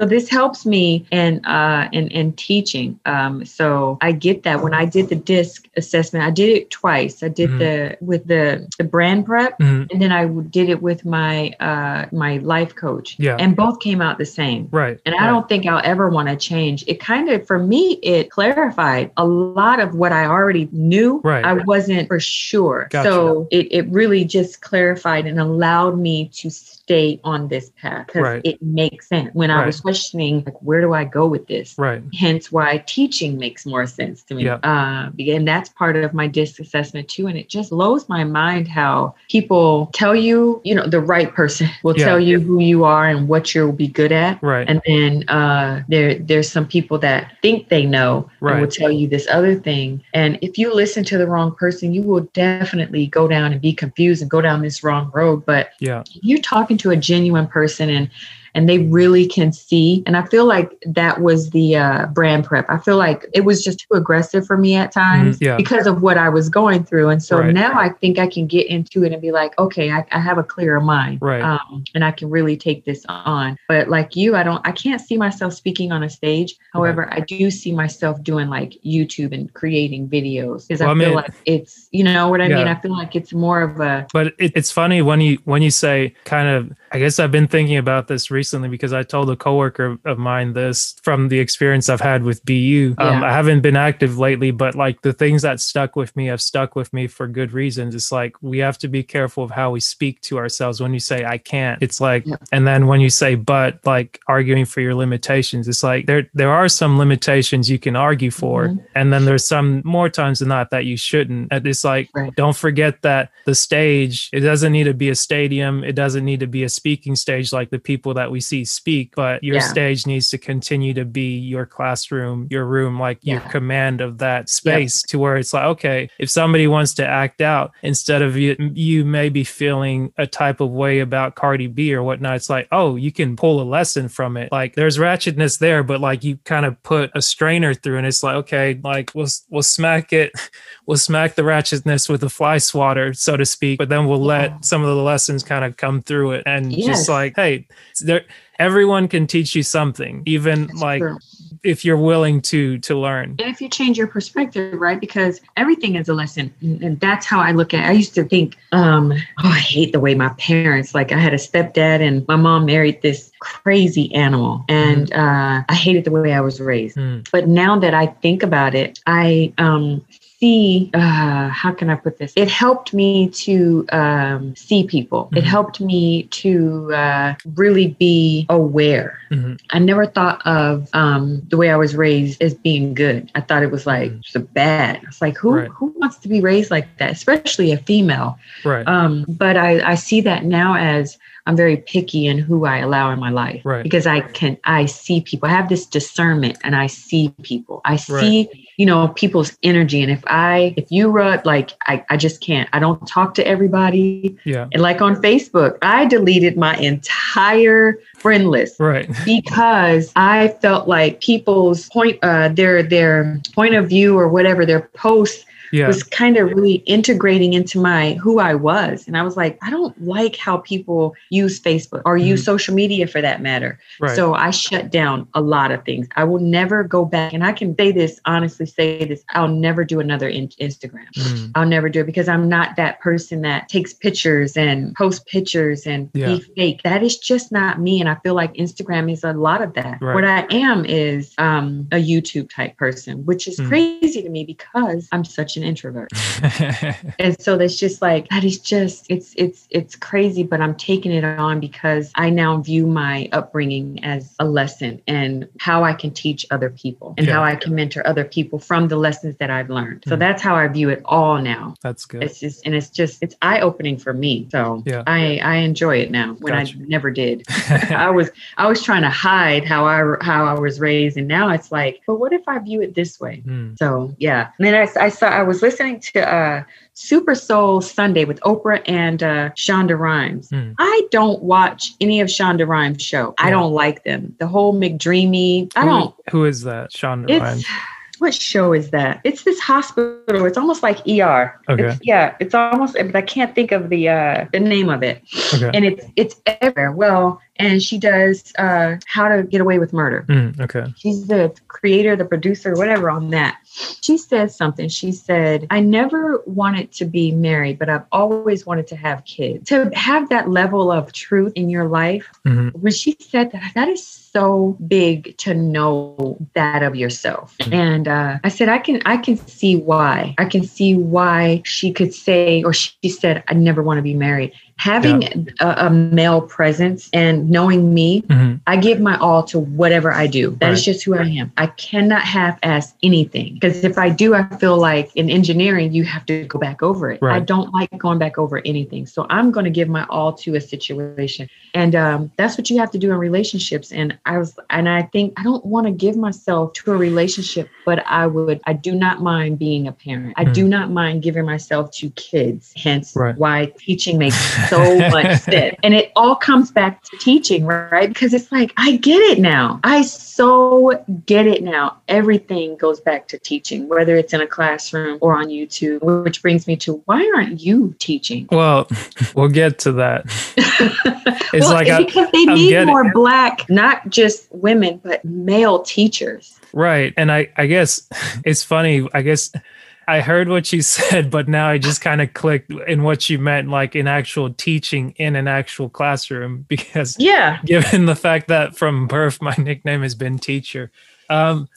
So this helps me in uh in in teaching. Um, so I get that when I did the disc assessment, I did it twice. I did Mhm. the with the the brand prep, Mhm. and then I did it with my uh my life coach. Yeah. and both came out the same. right And right. I don't think I'll ever want to change. It kind of, for me, it clarified a lot of what I already knew. Right. I wasn't for sure. Gotcha. So it, it really just clarified and allowed me to stay on this path because Right. it makes sense. When I was questioning, like, where do I go with this? right Hence why teaching makes more sense to me. Yeah. Uh, and that's part of my disc assessment too. And it just blows my mind how people tell you, you know, the right person will Yeah. tell you who you are and what you'll be good at. right And then uh, there, there's some people that think they know and will tell you this other thing. And if you listen to the wrong person, you will definitely go down and be confused and go down this wrong road. But yeah you're talking to a genuine person and and they really can see. And i feel like that was the uh, brand prep. I feel like it was just too aggressive for me at times Mhm, yeah. because of what i was going through. And so Right. now i think i can get into it and be like okay i, I have a clearer mind Right. um, and i can really take this on. But like you i don't i can't see myself speaking on a stage. However i do see myself doing like youtube and creating videos because Well, I i feel mean- like it's you know what i mean? I feel like it's more of a but it, it's funny when you when you say kind of i guess i've been thinking about this recently because i told a coworker of mine this from the experience i've had with bu um, i haven't been active lately but like the things that stuck with me have stuck with me for good reasons it's like we have to be careful of how we speak to ourselves when you say i can't it's like Yeah. and then when you say but like arguing for your limitations it's like there there are some limitations you can argue for Mhm. and then there's some more times than not that you shouldn't and it's like Right. don't forget that the stage it doesn't need to be a stadium it doesn't need to be a speaking stage like the people that we see speak, but your Yeah. stage needs to continue to be your classroom, your room, like your command of that space to where it's like, okay, if somebody wants to act out instead of you, you may be feeling a type of way about Cardi B or whatnot, it's like, oh, you can pull a lesson from it. Like there's ratchetness there, but like you kind of put a strainer through and it's like, okay, like we'll, we'll smack it, we'll smack the ratchetness with a fly swatter, so to speak, but then we'll Yeah. let some of the lessons kind of come through it and Yes. just like, hey, there, everyone can teach you something, even That's like true. if you're willing to to learn. And if you change your perspective, right? Because everything is a lesson. And, and that's how I look at it. I used to think, um, oh, I hate the way my parents, like I had a stepdad and my mom married this crazy animal. And uh, I hated the way I was raised. Hmm. But now that I think about it, I um, see uh, how can I put this? It helped me to um, see people. It Mhm. helped me to uh, really be aware. Mhm. I never thought of um, the way I was raised as being good. I thought it was like Mhm. so bad. It's like who Right. who wants to be raised like that, especially a female. Right. Um, but I, I see that now as I'm very picky in who I allow in my life Right. because I can I see people. I have this discernment and I see people. I see you know people's energy and if I if you rub like I, I just can't. I don't talk to everybody. yeah. And like on Facebook, I deleted my entire friend list Right. because I felt like people's point, uh, their their point of view or whatever their posts Yeah. was kind of really integrating into my who I was, and I was like, I don't like how people use Facebook or use social media for that matter. Right. So I shut down a lot of things. I will never go back, and I can say this honestly, say this: I'll never do another in- Instagram. Mm. I'll never do it because I'm not that person that takes pictures and posts pictures and Yeah. be fake. That is just not me. And I feel like Instagram is a lot of that. Right. What I am is um, a YouTube type person, which is Mm. crazy to me because I'm such an introvert. And so that's just like that is just it's it's it's crazy, but I'm taking it on because I now view my upbringing as a lesson and how I can teach other people and Yeah. how I can mentor other people from the lessons that I've learned. So Mm. that's how I view it all now That's good. it's just and it's just it's eye opening for me so Yeah. i i enjoy it now when Gotcha. i never did i was i was trying to hide how i how i was raised and now it's like but what if i view it this way Mm. so yeah and then i, I saw i was listening to uh super soul sunday with oprah and uh shonda rhimes Mm. i don't watch any of shonda rhimes show i don't like them the whole mcdreamy i Who- don't Who is that? Shonda Rhimes. what show is that? It's this hospital. It's almost like ER. Okay. It's, yeah, it's almost. But I can't think of the uh, the name of it. Okay. And it's it's everywhere. Well, and she does uh, How to Get Away with Murder. Mm, okay. She's the creator, the producer, whatever on that. She said something. She said, I never wanted to be married, but I've always wanted to have kids. To have that level of truth in your life, Mhm. when she said that, that is so big to know that of yourself. Mhm. And uh, I said, I can, I can see why. I can see why she could say, or she said, I never want to be married. Having a, a male presence and knowing me, Mhm. I give my all to whatever I do. That is Right. just who I am. I cannot half ass anything because if I do, I feel like in engineering, you have to go back over it. I don't like going back over anything. So I'm going to give my all to a situation. And um, that's what you have to do in relationships. And I was, and I think I don't want to give myself to a relationship, but I would, I do not mind being a parent. I Mm. do not mind giving myself to kids. Hence Right. why teaching makes so much sense. And it all comes back to teaching, right? Because it's like, I get it now. I so get it now. Everything goes back to teaching, whether it's in a classroom or on YouTube, which brings me to why aren't you teaching? Well, we'll get to that. It's well, like I- because they I'm need getting- more black, not just women, but male teachers. Right. And I, I guess it's funny. I guess I heard what you said, but now I just kind of clicked in what you meant, like in actual teaching in an actual classroom, because Yeah. given the fact that from birth my nickname has been teacher. Um,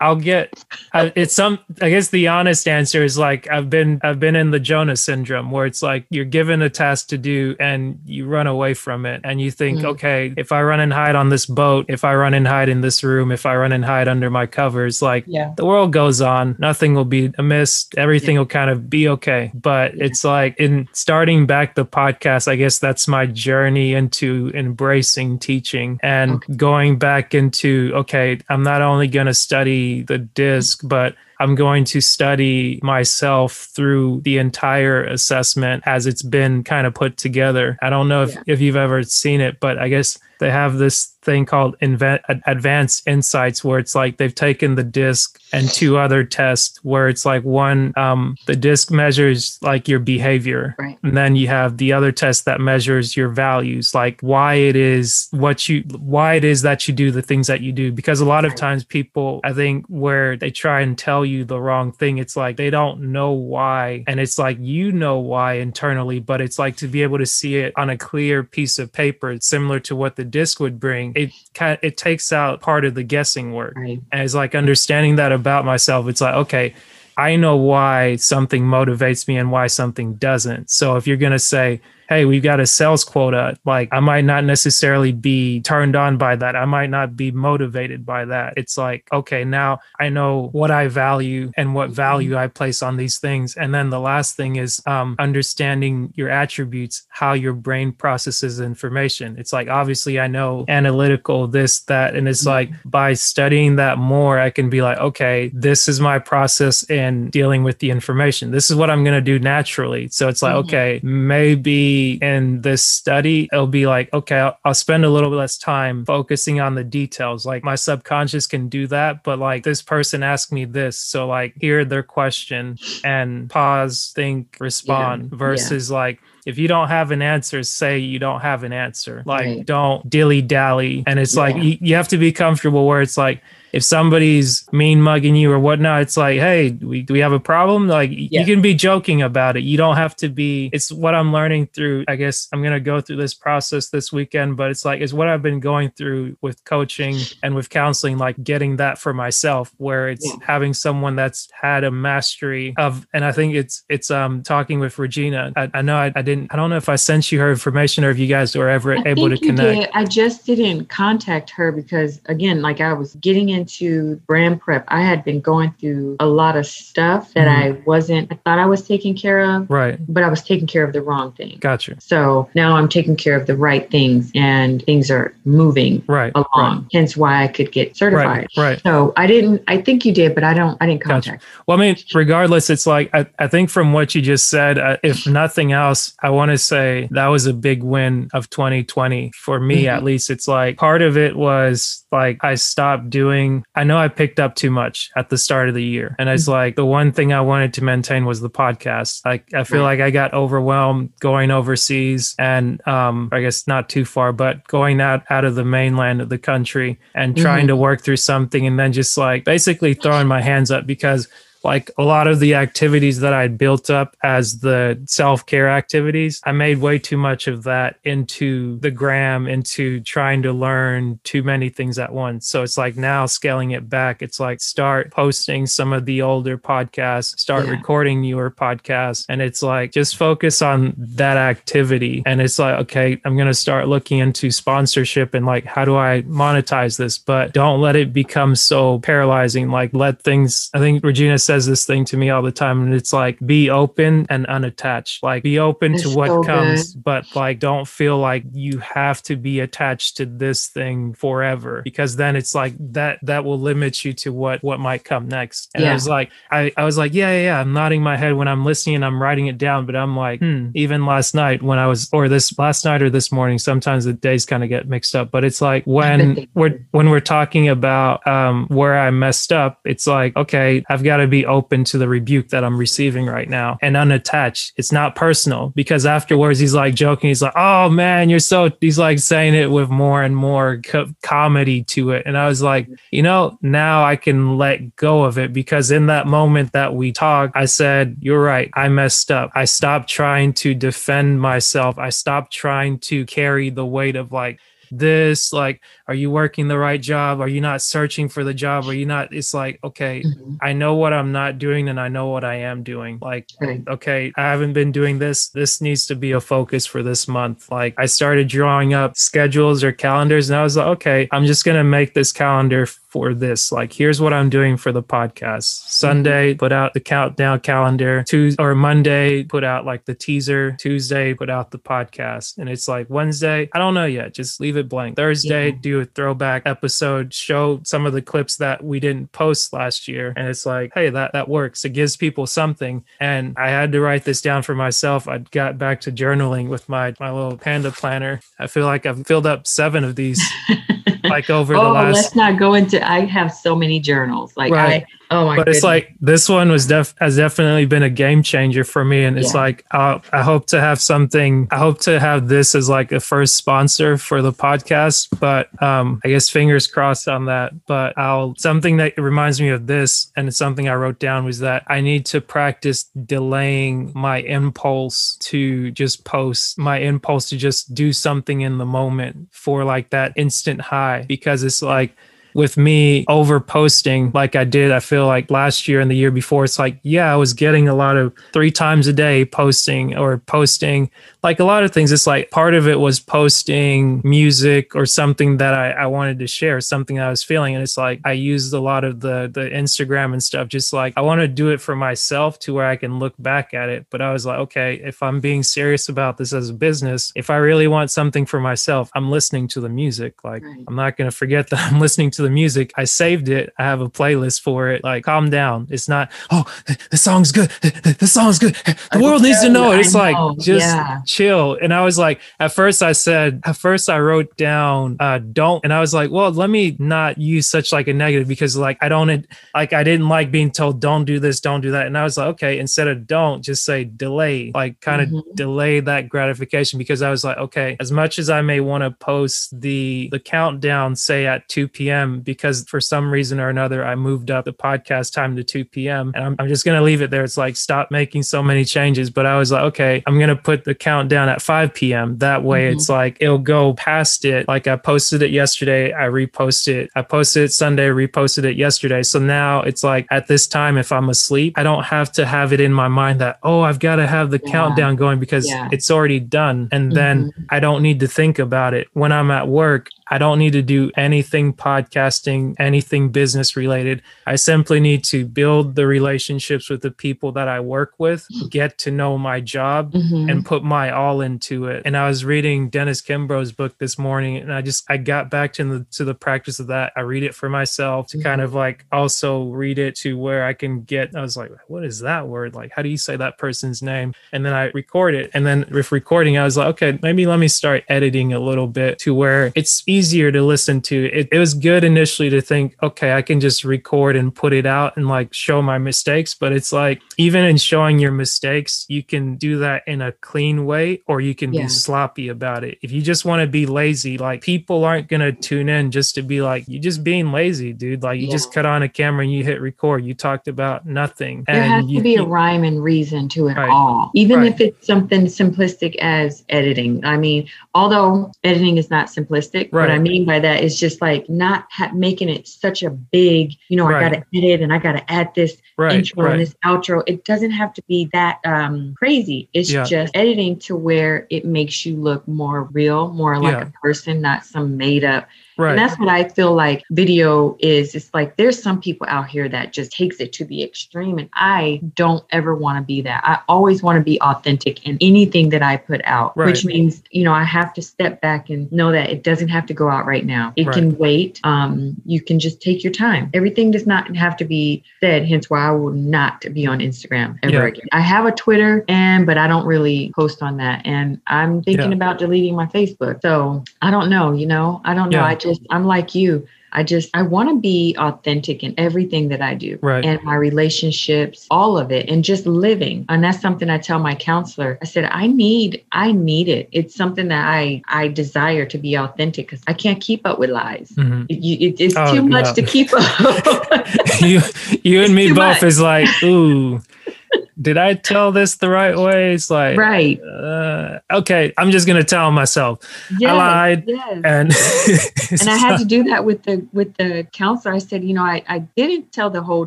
I'll get. I, it's some. I guess the honest answer is like I've been. I've been in the Jonah syndrome where it's like you're given a task to do and you run away from it, and you think, Mhm. okay, if I run and hide on this boat, if I run and hide in this room, if I run and hide under my covers, like Yeah. the world goes on. Nothing will be amiss. Everything will kind of be okay. But it's like in starting back the podcast, I guess that's my journey into embracing teaching and Okay. going back into, okay, I'm not only going to study the disc, but I'm going to study myself through the entire assessment as it's been kind of put together. I don't know if, Yeah. if you've ever seen it, but I guess they have this thing called inve- Ad- advanced insights where it's like they've taken the disc and two other tests where it's like one um, the disc measures like your behavior. Right. and then you have the other test that measures your values like why it is what you why it is that you do the things that you do. Because a lot of times people i think where they try and tell you the wrong thing it's like they don't know why. And it's like you know why internally but it's like to be able to see it on a clear piece of paper. Similar to what the disc would bring it kind it takes out part of the guessing work Right. and it's like understanding that about myself it's like okay i know why something motivates me and why something doesn't so if you're going to say hey we've got a sales quota. Like i might not necessarily be turned on by that. I might not be motivated by that. It's like okay now i know what i value and what value i place on these things. And then the last thing is um, understanding your attributes how your brain processes information. It's like obviously i know analytical this that and it's like by studying that more i can be like okay this is my process in dealing with the information. This is what i'm going to do naturally. So it's like Mhm. okay maybe in this study it'll be like okay I'll, I'll spend a little bit less time focusing on the details like my subconscious can do that but like this person asked me this so like hear their question and pause think respond Yeah. versus like if you don't have an answer say you don't have an answer like Right. don't dilly dally and it's like you, you have to be comfortable where it's like if somebody's mean mugging you or whatnot, it's like, hey, we, do we have a problem? Like, Yeah. you can be joking about it. You don't have to be. It's what I'm learning through. I guess I'm gonna go through this process this weekend, but it's like it's what I've been going through with coaching and with counseling, like getting that for myself, where it's Yeah. having someone that's had a mastery of. And I think it's it's um talking with Regina. I, I know I, I didn't. I don't know if I sent you her information or if you guys were ever I able to connect. did. I just didn't contact her because, again, like I was getting into brand prep. I had been going through a lot of stuff that Mhm. I wasn't, I thought I was taking care of, Right. but I was taking care of the wrong thing. Gotcha. So now I'm taking care of the right things and things are moving Right. along. Hence why I could get certified. Right. Right. So I didn't, I think you did, but I don't, I didn't Gotcha. contact. Well, I mean, regardless, it's like I, I think from what you just said, uh, if nothing else, I want to say that was a big win of 2020 for me. Mhm. At least it's like part of it was like I stopped doing. I know I picked up too much at the start of the year, and it's like the one thing I wanted to maintain was the podcast. Like I feel Right. like I got overwhelmed going overseas, and um, I guess not too far, but going out out of the mainland of the country and trying to work through something, and then just like basically throwing my hands up because like a lot of the activities that I'd built up as the self care activities, I made way too much of that into the gram, into trying to learn too many things at once. So it's like now scaling it back, it's like start posting some of the older podcasts, start Yeah. recording newer podcasts. And it's like just focus on that activity. And it's like, okay, I'm going to start looking into sponsorship and like, how do I monetize this? But don't let it become so paralyzing. Like, let things, I think Regina says this thing to me all the time, and it's like, be open and unattached. Like, be open to what so comes, but like, don't feel like you have to be attached to this thing forever because then it's like that, that will limit you to what, what might come next. And I was like, I, I was like, yeah, yeah, yeah. I'm nodding my head when I'm listening and I'm writing it down, but I'm like, hmm, even last night when I was, or this last night or this morning, sometimes the days kind of get mixed up, but it's like when we're, when we're talking about um, where I messed up, it's like, okay, I've got to be open to the rebuke that I'm receiving right now and unattached. It's not personal because afterwards he's like joking. He's like, oh man, you're so, he's like saying it with more and more co- comedy to it. And I was like, you know, now I can let go of it because in that moment that we talked, I said, you're right. I messed up. I stopped trying to defend myself. I stopped trying to carry the weight of like, this like are you working the right job? Are you not searching for the job? Are you not? It's like, okay, Mhm. I know what I'm not doing and I know what I am doing. Like, Right. okay, I haven't been doing this. This needs to be a focus for this month. Like, I started drawing up schedules or calendars and I was like, okay, I'm just going to make this calendar for this. Like, here's what I'm doing for the podcast. Sunday, put out the countdown calendar. Tuesday or Monday, put out like the teaser. Tuesday, put out the podcast. And it's like Wednesday, I don't know yet. Just leave it blank. Thursday, Yeah. do a throwback episode, show some of the clips that we didn't post last year. And it's like, hey, that, that works. It gives people something. And I had to write this down for myself. I got back to journaling with my, my little panda planner. I feel like I've filled up seven of these like over the oh, last let's not go into. I have so many journals. Like Right. I, oh my. but it's like this one was def has definitely been a game changer for me and it's Yeah. like uh, i hope to have something i hope to have this as like a first sponsor for the podcast but um i guess fingers crossed on that but i'll something that reminds me of this and it's something i wrote down was that i need to practice delaying my impulse to just post my impulse to just do something in the moment for like that instant high because it's like with me over posting like I did, I feel like last year and the year before, it's like, yeah, I was getting a lot of three times a day posting or posting like a lot of things. It's like part of it was posting music or something that I, I wanted to share, something I was feeling. And it's like I used a lot of the the Instagram and stuff, just like I want to do it for myself to where I can look back at it. But I was like, okay, if I'm being serious about this as a business, if I really want something for myself, I'm listening to the music. Like Right. I'm not gonna forget that I'm listening to the music. I saved it. I have a playlist for it. Like, calm down. It's not, oh, the song's good. The song's good. The world needs to know, it. It's like just Yeah. Chill. And I was like, at first I said, at first I wrote down uh don't and I was like, well, let me not use such like a negative because like I don't like I didn't like being told don't do this, don't do that. And I was like, okay, instead of don't, just say delay, like kind of Mhm. delay that gratification because I was like, okay, as much as I may want to post the the countdown, say at 2 p.m., because for some reason or another I moved up the podcast time to 2 p.m. And I'm, I'm just gonna leave it there. It's like stop making so many changes. But I was like, okay, I'm gonna put the countdown at 5 p.m. That way Mhm. it's like it'll go past it. Like I posted it yesterday, I reposted it. I posted it Sunday, reposted it yesterday. So now it's like at this time, if I'm asleep, I don't have to have it in my mind that, oh, I've got to have the Yeah. countdown going because Yeah. it's already done. And then Mhm. I don't need to think about it. When I'm at work, I don't need to do anything podcasting, anything business related. I simply need to build the relationships with the people that I work with, get to know my job, Mhm. and put my all into it. And I was reading Dennis Kimbro's book this morning and I just I got back to the to the practice of that. I read it for myself to kind of mm-hmm. like also read it to where I can get I was like, what is that word? Like how do you say that person's name? And then I record it. And then with recording, I was like, okay, maybe let me start editing a little bit to where it's easier to listen to. It, it was good initially to think, okay, I can just record and put it out and like show my mistakes. But it's like even in showing your mistakes, you can do that in a clean way or you can Yeah. be sloppy about it. If you just want to be lazy, like people aren't gonna tune in just to be like, you're just being lazy, dude. Like you Yeah. just cut on a camera and you hit record. You talked about nothing. There has you, to be a rhyme and reason to it Right. all, even Right. if it's something simplistic as editing. I mean, although editing is not simplistic, what I mean by that is just like not ha- making it such a big, you know, I got to edit and I got to add this right, intro right. and this outro. It doesn't have to be that um, crazy. It's Yeah. just editing to where it makes you look more real, more like Yeah. a person, not some made up right. and that's what I feel like video is. It's like there's some people out here that just takes it to the extreme. And I don't ever want to be that. I always want to be authentic in anything that I put out, which means, you know, I have to step back and know that it doesn't have to go out right now. It Right. can wait. Um, you can just take your time. Everything does not have to be said, hence why I will not be on Instagram ever Yeah. again. I have a Twitter and but I don't really post on that. And I'm thinking Yeah. about deleting my Facebook. So I don't know, you know, I don't know. Yeah. I just I'm like you. I just I want to be authentic in everything that I do. Right. And my relationships, all of it and just living. And that's something I tell my counselor. I said I need I need it. It's something that I I desire to be authentic cuz I can't keep up with lies. Mhm. It, it- it's Oh, too much to keep up. you you and me both much. is like ooh did I tell this the right way? It's like, right. Uh, okay, I'm just gonna tell myself Yes, I lied, Yes. and and I had to do that with the with the counselor. I said, you know, I, I didn't tell the whole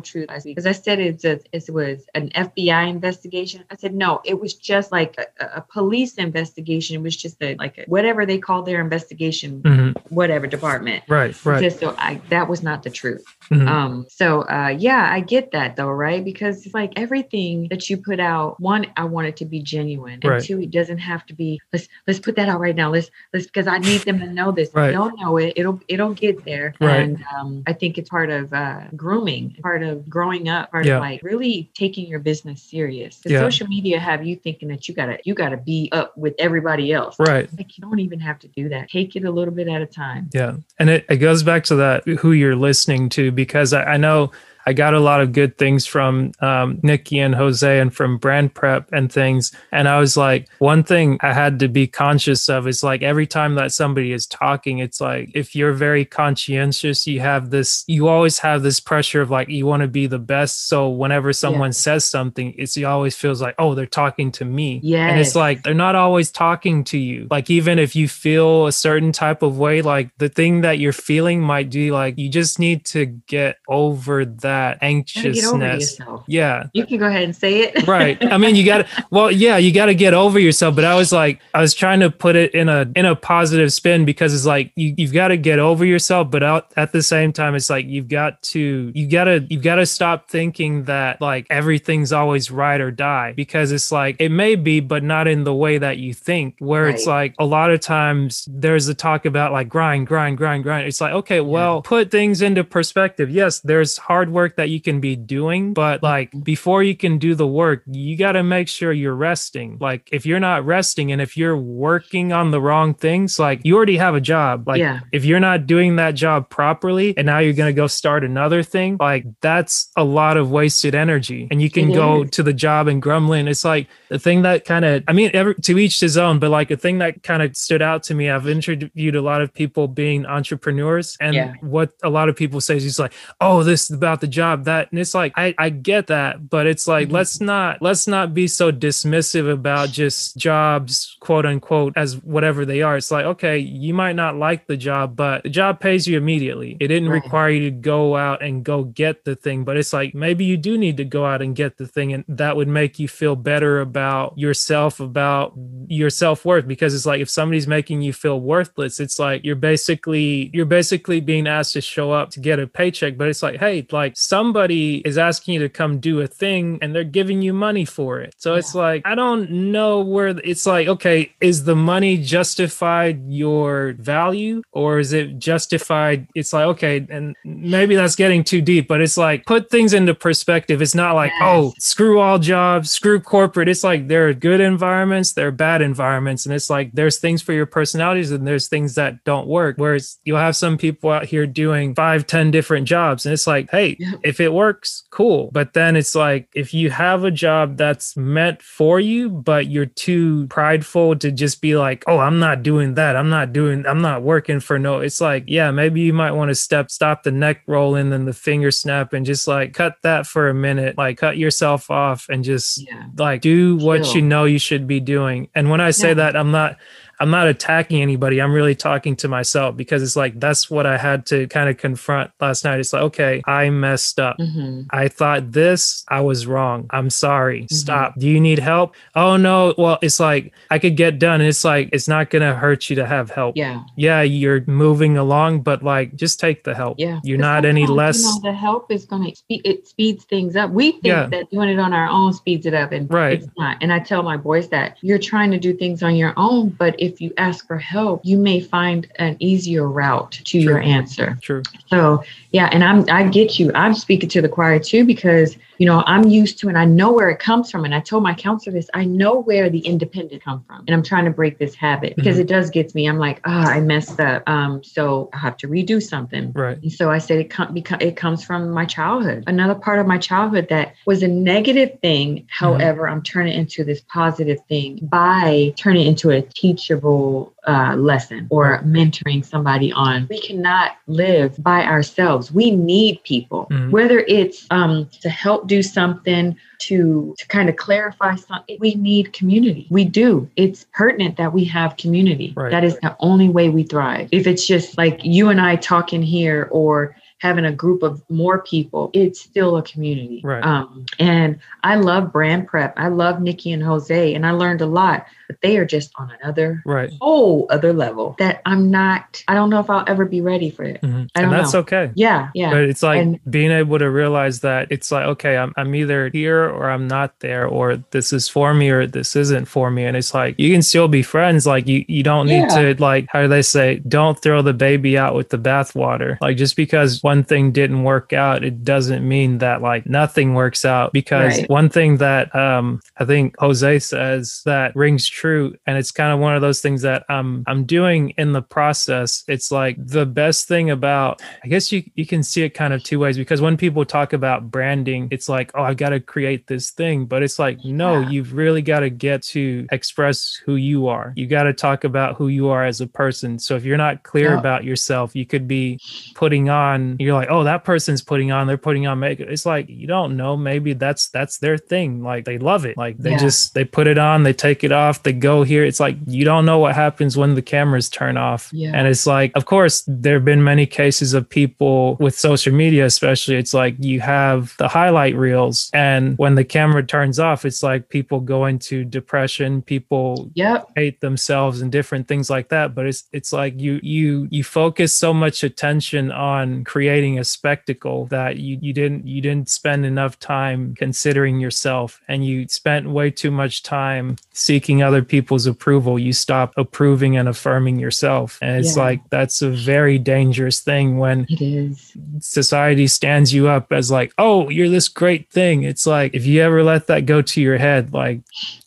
truth because I said it's a, it was an FBI investigation. I said no, it was just like a, a police investigation. It was just a like a, whatever they call their investigation, Mhm. whatever department. right, right. Just so I that was not the truth. Mhm. Um, so uh yeah, I get that though, right? Because it's like everything that you put out, one, I want it to be genuine. And Right. two, it doesn't have to be let's let's put that out right now. Let's let's because I need them to know this. Right. They'll know it. It'll it'll get there. Right. And um I think it's part of uh grooming, part of growing up, part Yeah. of like really taking your business serious. Yeah. social media have you thinking that you gotta you gotta be up with everybody else. right. Like you don't even have to do that. Take it a little bit at a time. Yeah. And it, it goes back to that who you're listening to because I, I know I got a lot of good things from um, Nikki and Jose and from brand prep and things. And I was like, one thing I had to be conscious of is like every time that somebody is talking, it's like if you're very conscientious, you have this, you always have this pressure of like, you want to be the best. So whenever someone says something, it's, it always feels like, oh, they're talking to me. Yeah. And it's like, they're not always talking to you. Like, even if you feel a certain type of way, like the thing that you're feeling might be like, you just need to get over that You gotta get over anxiousness. Yeah. You can go ahead and say it. Right. I mean, you got to, well, yeah, you got to get over yourself. But I was like, I was trying to put it in a, in a positive spin because it's like, you, you've got to get over yourself. But out, at the same time, it's like, you've got to, you got to, you've got to stop thinking that like everything's always right or die because it's like, it may be, but not in the way that you think, where it's like a lot of times there's a talk about like grind, grind, grind, grind. It's like, okay, well, put things into perspective. Yes, there's hard work that you can be doing, but like mm-hmm. before you can do the work, you got to make sure you're resting. Like if you're not resting and if you're working on the wrong things, like you already have a job. Like Yeah. if you're not doing that job properly and now you're going to go start another thing, like that's a lot of wasted energy. And you can It go to the job and grumbling. It's like the thing that kind of, I mean, every, to each his own, but like a thing that kind of stood out to me. I've interviewed a lot of people being entrepreneurs, and Yeah. what a lot of people say is just like, oh, this is about the job, that, and it's like, I, I get that, but it's like, Mhm. let's not, let's not be so dismissive about just jobs, quote unquote, as whatever they are. It's like, okay, you might not like the job, but the job pays you immediately. It didn't Right. require you to go out and go get the thing, but it's like maybe you do need to go out and get the thing, and that would make you feel better about yourself, about your self worth. Because it's like if somebody's making you feel worthless, it's like you're basically you're basically being asked to show up to get a paycheck, but it's like, hey, like somebody is asking you to come do a thing, and they're giving you money for it. So it's like I don't know where it's like, okay, is the money justified your value, or is it justified? It's like okay, and maybe that's getting too deep, but it's like put things into perspective. It's not like, oh, screw all jobs, screw corporate. It's like there are good environments, there are bad environments, and it's like there's things for your personalities and there's things that don't work. Whereas you'll have some people out here doing five, ten different jobs, and it's like, hey, Yeah. If it works, cool. But then it's like if you have a job that's meant for you, but you're too prideful to just be like, oh, I'm not doing that. I'm not doing, I'm not working for no. It's like, yeah, maybe you might want to step, stop the neck rolling and then the finger snap and just like cut that for a minute, like cut yourself off and just Yeah. like do what Chill. you know you should be doing. And when I say Yeah. that, I'm not I'm not attacking anybody. I'm really talking to myself because it's like that's what I had to kind of confront last night. It's like, okay, I messed up. hmm I thought this, I was wrong. I'm sorry. Mm-hmm. Stop. Do you need help? Oh no. Well, it's like I could get done. And it's like it's not gonna hurt you to have help. Yeah. Yeah, you're moving along, but like just take the help. Yeah. You're not any less You know, the help is going to speed. It speeds things up. We think Yeah. that doing it on our own speeds it up, and Right. it's not. And I tell my boys that you're trying to do things on your own, but if you ask for help, you may find an easier route to your answer. true. So yeah, and I'm I get you. I'm speaking to the choir too because you know I'm used to and I know where it comes from. And I told my counselor this. I know where the independent come from, and I'm trying to break this habit because Mhm. it does get me. I'm like, ah, I messed up. Um, so I have to redo something. Right. And so I said it com- it comes from my childhood. Another part of my childhood that was a negative thing. However, I'm turning into this positive thing by turning into a teachable uh, lesson or mentoring somebody on. We cannot live by ourselves. We need people, Mhm. whether it's um, to help do something to to kind of clarify something, we need community. We do. It's pertinent that we have community. Right. That is the only way we thrive. If it's just like you and I talking here or having a group of more people, it's still a community. Right. Um, and I love brand prep. I love Nikki and Jose, and I learned a lot. But they are just on another Right. whole other level that I'm not. I don't know if I'll ever be ready for it. Mhm. I And don't that's know. okay. Yeah, yeah. But it's like And- being able to realize that it's like, okay, I'm, I'm either here or I'm not there, or this is for me or this isn't for me. And it's like, you can still be friends. Like, you, you don't need Yeah. to, like, how do they say, don't throw the baby out with the bathwater. Like, just because one thing didn't work out, it doesn't mean that, like, nothing works out. Because Right. one thing that um, I think Jose says that rings true, and it's kind of one of those things that um, I'm doing in the process. It's like the best thing about, I guess you, you can see it kind of two ways because when people talk about branding, it's like, oh, I've got to create this thing. But it's like, no, Yeah. you've really got to get to express who you are. You got to talk about who you are as a person. So if you're not clear Yeah. about yourself, you could be putting on, you're like, oh, that person's putting on, they're putting on makeup. It's like, you don't know. Maybe that's, that's their thing. Like they love it. Like they Yeah. just, they put it on, they take it off, they go here. It's like, you don't know what happens when the cameras turn off. Yeah. And it's like, of course, there have been many cases of people with social media, especially. It's like you have the highlight reels, and when the camera turns off, it's like people go into depression, people Yep. hate themselves and different things like that but it's it's like you you you focus so much attention on creating a spectacle that you you didn't you didn't spend enough time considering yourself and you spent way too much time seeking other people's approval you stop approving and affirming yourself and it's Yeah. like that's a very dangerous thing when It is. society stands you up as like, oh, you're this great thing. It's like if you ever let that go to your head, like,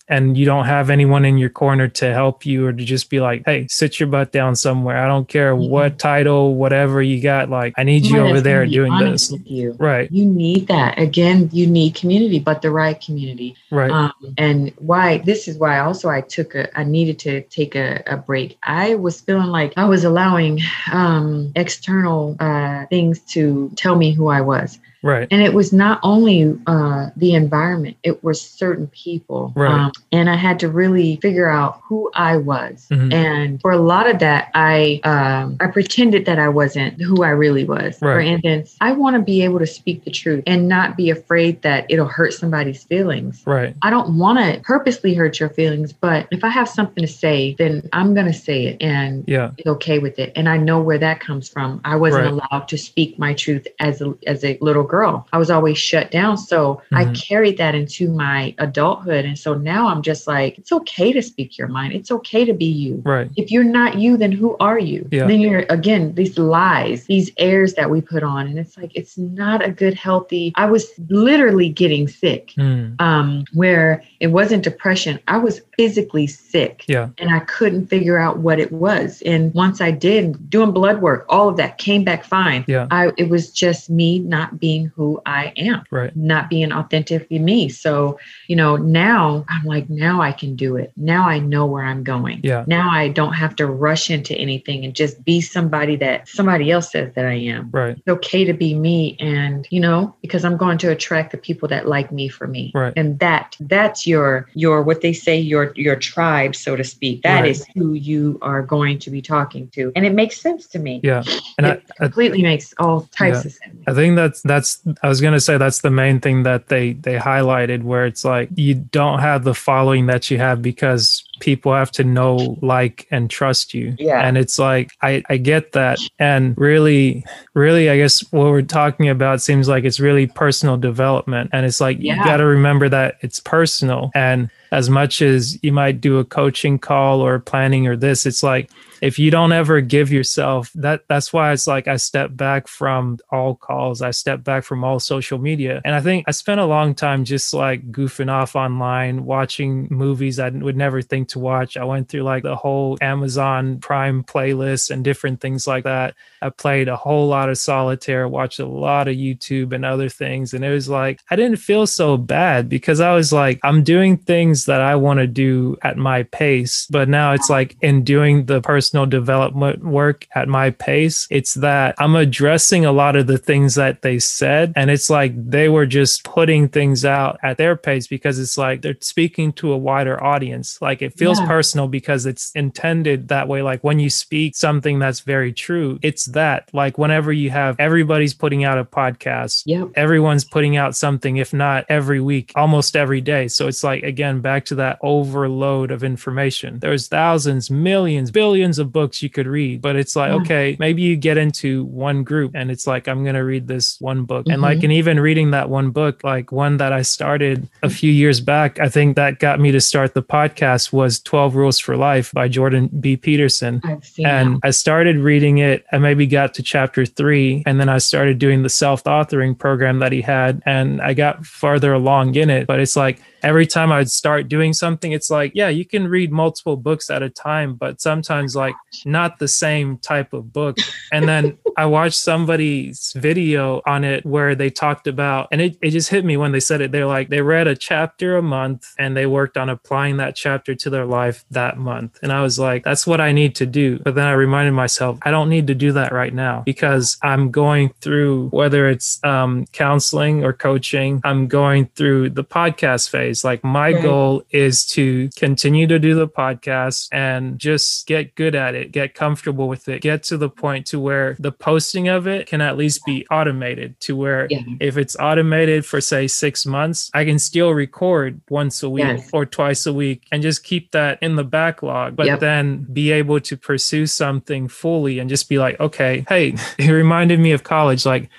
and you don't have anyone in your corner to help you or to just be like, hey, sit your butt down somewhere. I don't care Mhm. what title, whatever you got. Like, I need you over there doing this. You. Right, You need that. Again, you need community, but the right community. right, Um, and why this is why also I took a I needed to take a, a break. I was feeling like I was allowing um, external uh, things to tell me who I was. Right, And it was not only uh, the environment, it was certain people. Right. Um, and I had to really figure out who I was. Mhm. And for a lot of that, I um, I pretended that I wasn't who I really was. Right. For instance, I want to be able to speak the truth and not be afraid that it'll hurt somebody's feelings. right, I don't want to purposely hurt your feelings, but if I have something to say, then I'm going to say it and yeah, be okay with it. And I know where that comes from. I wasn't Right. allowed to speak my truth as a, as a little girl. I was always shut down. So I Mhm. carried that into my adulthood. And so now I'm just like, it's okay to speak your mind. It's okay to be you. right, If you're not you, then who are you? Yeah. Then you're again these lies, these airs that we put on, and it's like it's not a good, healthy. I was literally getting sick, Mm, um, where it wasn't depression. I was physically sick, yeah, and I couldn't figure out what it was. And once I did, doing blood work, all of that came back fine. Yeah. I it was just me not being who I am right, not being authentic authentically me. So, you know, now I'm like, now I can do it. Now I know where I'm going. Yeah. Now I don't have to rush into anything and just be somebody that somebody else says that I am. right, It's okay to be me and, you know, because I'm going to attract the people that like me for me. Right. And that that's your your what they say your your tribe so to speak. That Right. is who you are going to be talking to. And it makes sense to me. yeah. And I, it completely makes all types Yeah. of sense. I think that's that's I was gonna say that's the main thing that they they highlighted where it's like you don't have the following that you have because people have to know, like, and trust you. Yeah. And it's like I I get that, and really, really, I guess what we're talking about seems like it's really personal development, and it's like you got to remember that it's personal and. As much as you might do a coaching call or planning or this, it's like if you don't ever give yourself that that's why it's like i step back from all calls i step back from all social media and i think i spent a long time just like goofing off online watching movies i would never think everything to watch. I went through like the whole Amazon Prime playlist and different things like that. I played a whole lot of solitaire, watched a lot of YouTube and other things. And it was like, I didn't feel so bad because I was like, I'm doing things that I want to do at my pace. But now it's like in doing the personal development work at my pace, it's that I'm addressing a lot of the things that they said. And it's like they were just putting things out at their pace because it's like they're speaking to a wider audience. Like it feels Yeah. personal because it's intended that way. Like when you speak something that's very true, it's that. Like whenever you have everybody's putting out a podcast, Yep. everyone's putting out something, if not every week, almost every day. So it's like, again, back to that overload of information. There's thousands, millions, billions of books you could read, but it's like, Yeah. okay, maybe you get into one group and it's like, I'm going to read this one book. And Mm-hmm. like, and even reading that one book, like one that I started a few years back, I think that got me to start the podcast was 12 Rules for Life by Jordan B. Peterson and that. I started reading it. I maybe got to chapter three, and then I started doing the self authoring program that he had, and I got farther along in it. But it's like every time I'd start doing something, it's like, yeah, you can read multiple books at a time, but sometimes like not the same type of book. And then I watched somebody's video on it where they talked about, and it, it just hit me when they said it. They're like, they read a chapter a month and they worked on applying that chapter to their life that month. And I was like, that's what I need to do. But then I reminded myself, I don't need to do that right now because I'm going through whether it's um, counseling or coaching, I'm going through the podcast phase. Like, my Right. goal is to continue to do the podcast and just get good at it, get comfortable with it, get to the point to where the posting of it can at least be automated to where Yeah. if it's automated for say six months, I can still record once a week Yes. or twice a week and just keep that in the backlog, but Yep. then be able to pursue something fully and just be like, okay, hey, it reminded me of college. Like,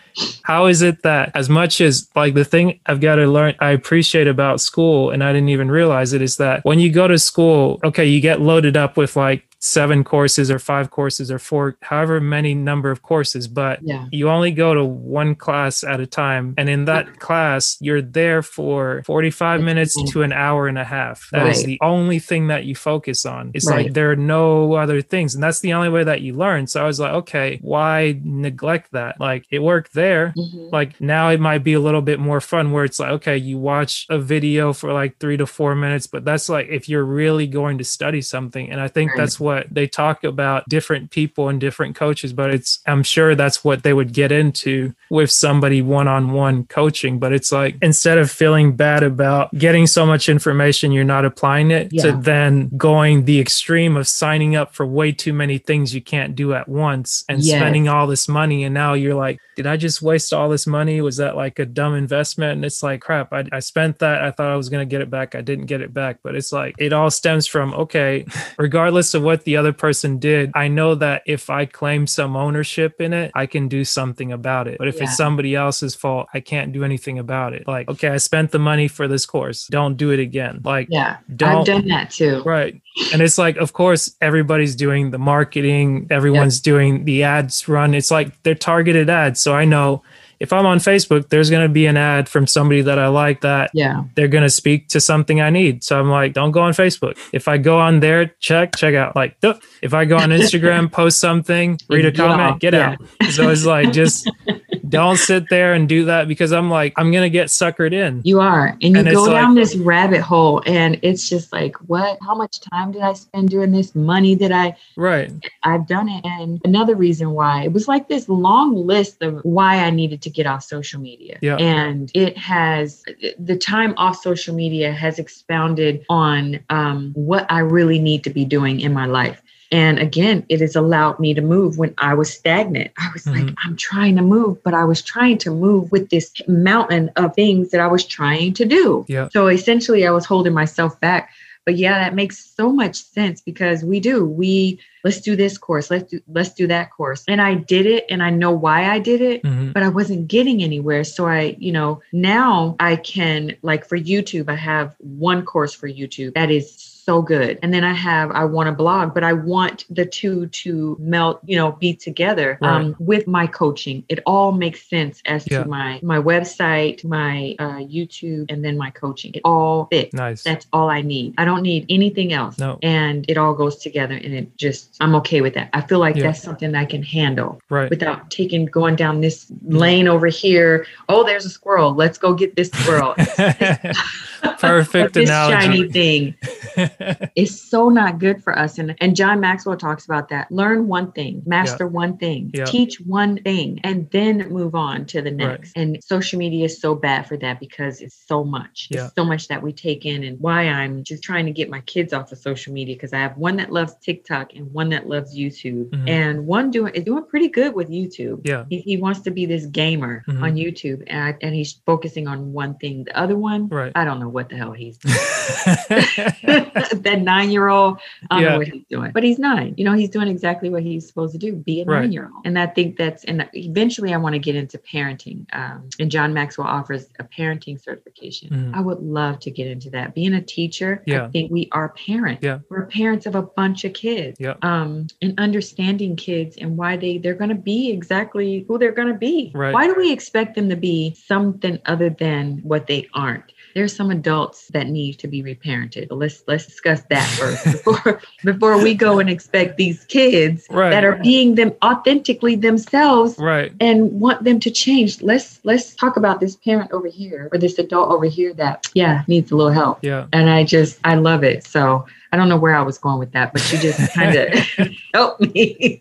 how is it that as much as like the thing I've got to learn, I appreciate about school, and I didn't even realize it, is that when you go to school, okay, you get loaded up with like seven courses or five courses or four, however many number of courses, but Yeah. you only go to one class at a time. And in that class, you're there for 45 minutes to an hour and a half. That is Right. the only thing that you focus on. It's Right. like there are no other things. And that's the only way that you learn. So I was like, okay, why neglect that? Like it worked there. Mhm. Like now it might be a little bit more fun where it's like, okay, you watch a video for like three to four minutes, but that's like if you're really going to study something. And I think Right. that's what they talk about different people and different coaches, but it's, I'm sure that's what they would get into with somebody one on one coaching. But it's like instead of feeling bad about getting so much information, you're not applying it to then going the extreme of signing up for way too many things you can't do at once and Yes. spending all this money. And now you're like, did I just waste all this money? Was that like a dumb investment? And it's like, crap, I, I spent that. I thought I was going to get it back. I didn't get it back. But it's like, it all stems from, okay, regardless of what the other person did, I know that if I claim some ownership in it, I can do something about it. But if Yeah. it's somebody else's fault, I can't do anything about it. Like, okay, I spent the money for this course. Don't do it again. Like, Yeah. Don't- I've done that too. Right. And it's like, of course, everybody's doing the marketing, everyone's doing the ads run. It's like they're targeted ads. So I know if I'm on Facebook, there's going to be an ad from somebody that I like that Yeah. they're going to speak to something I need. So I'm like, don't go on Facebook. If I go on there, check, check out. Like, duh. if I go on Instagram, post something, read a comment, get Yeah. out. So it's like, just don't sit there and do that because I'm like, I'm going to get suckered in. You are. And you And go like- down this rabbit hole and it's just like, what? How much time did I spend doing this? Money that I Right. I've done it. And another reason why it was like this long list of why I needed to get off social media. Yeah. And it has the time off social media has expounded on um, what I really need to be doing in my life. And again, it has allowed me to move when I was stagnant. I was like, Mhm. I'm trying to move, but I was trying to move with this mountain of things that I was trying to do. Yeah. So essentially, I was holding myself back. But yeah, that makes so much sense because we do. We let's do this course, let's do let's do that course. And I did it and I know why I did it, Mhm. but I wasn't getting anywhere. So I, you know, now I can like for YouTube, I have one course for YouTube that is so good. And then I have I want to blog, but I want the two to melt, you know, be together um, with my coaching. It all makes sense as Yeah. to my my website, my uh, YouTube, and then my coaching. It all fits. Nice. That's all I need. I don't need anything else. No. And it all goes together and it just, I'm okay with that. I feel like Yeah. that's something I can handle right. without taking, going down this lane over here. Oh, there's a squirrel. Let's go get this squirrel. Perfect this analogy. shiny thing is so not good for us. And and John Maxwell talks about that. Learn one thing, master one thing, Yeah. teach one thing, and then move on to the Right. next. And social media is so bad for that because it's so much. Yeah. It's so much that we take in and why I'm just trying to get my kids off of social media because I have one that loves TikTok and one that loves YouTube. Mhm. And one doing is doing pretty good with YouTube. yeah. He, he wants to be this gamer Mhm. on YouTube and, I, and he's focusing on one thing. The other one, Right. I don't know what the hell he's doing. that nine year old, I don't Yeah. know what he's doing, but he's nine. You know, he's doing exactly what he's supposed to do be a Right. nine year old. And I think that's, and eventually I want to get into parenting. Um, and John Maxwell offers a parenting certification. Mhm. I would love to get into that. Being a teacher, Yeah. I think we are parents. Yeah. We're parents of a bunch of kids. Yeah. Um, and understanding kids and why they, they're going to be exactly who they're going to be. Right. Why do we expect them to be something other than what they aren't? There's some adults that need to be reparented. Let's let's discuss that first before before we go and expect these kids Right. that are being them authentically themselves right. and want them to change. Let's let's talk about this parent over here or this adult over here that yeah needs a little help. Yeah. And I just I love it. So I don't know where I was going with that, but you just kind of helped me.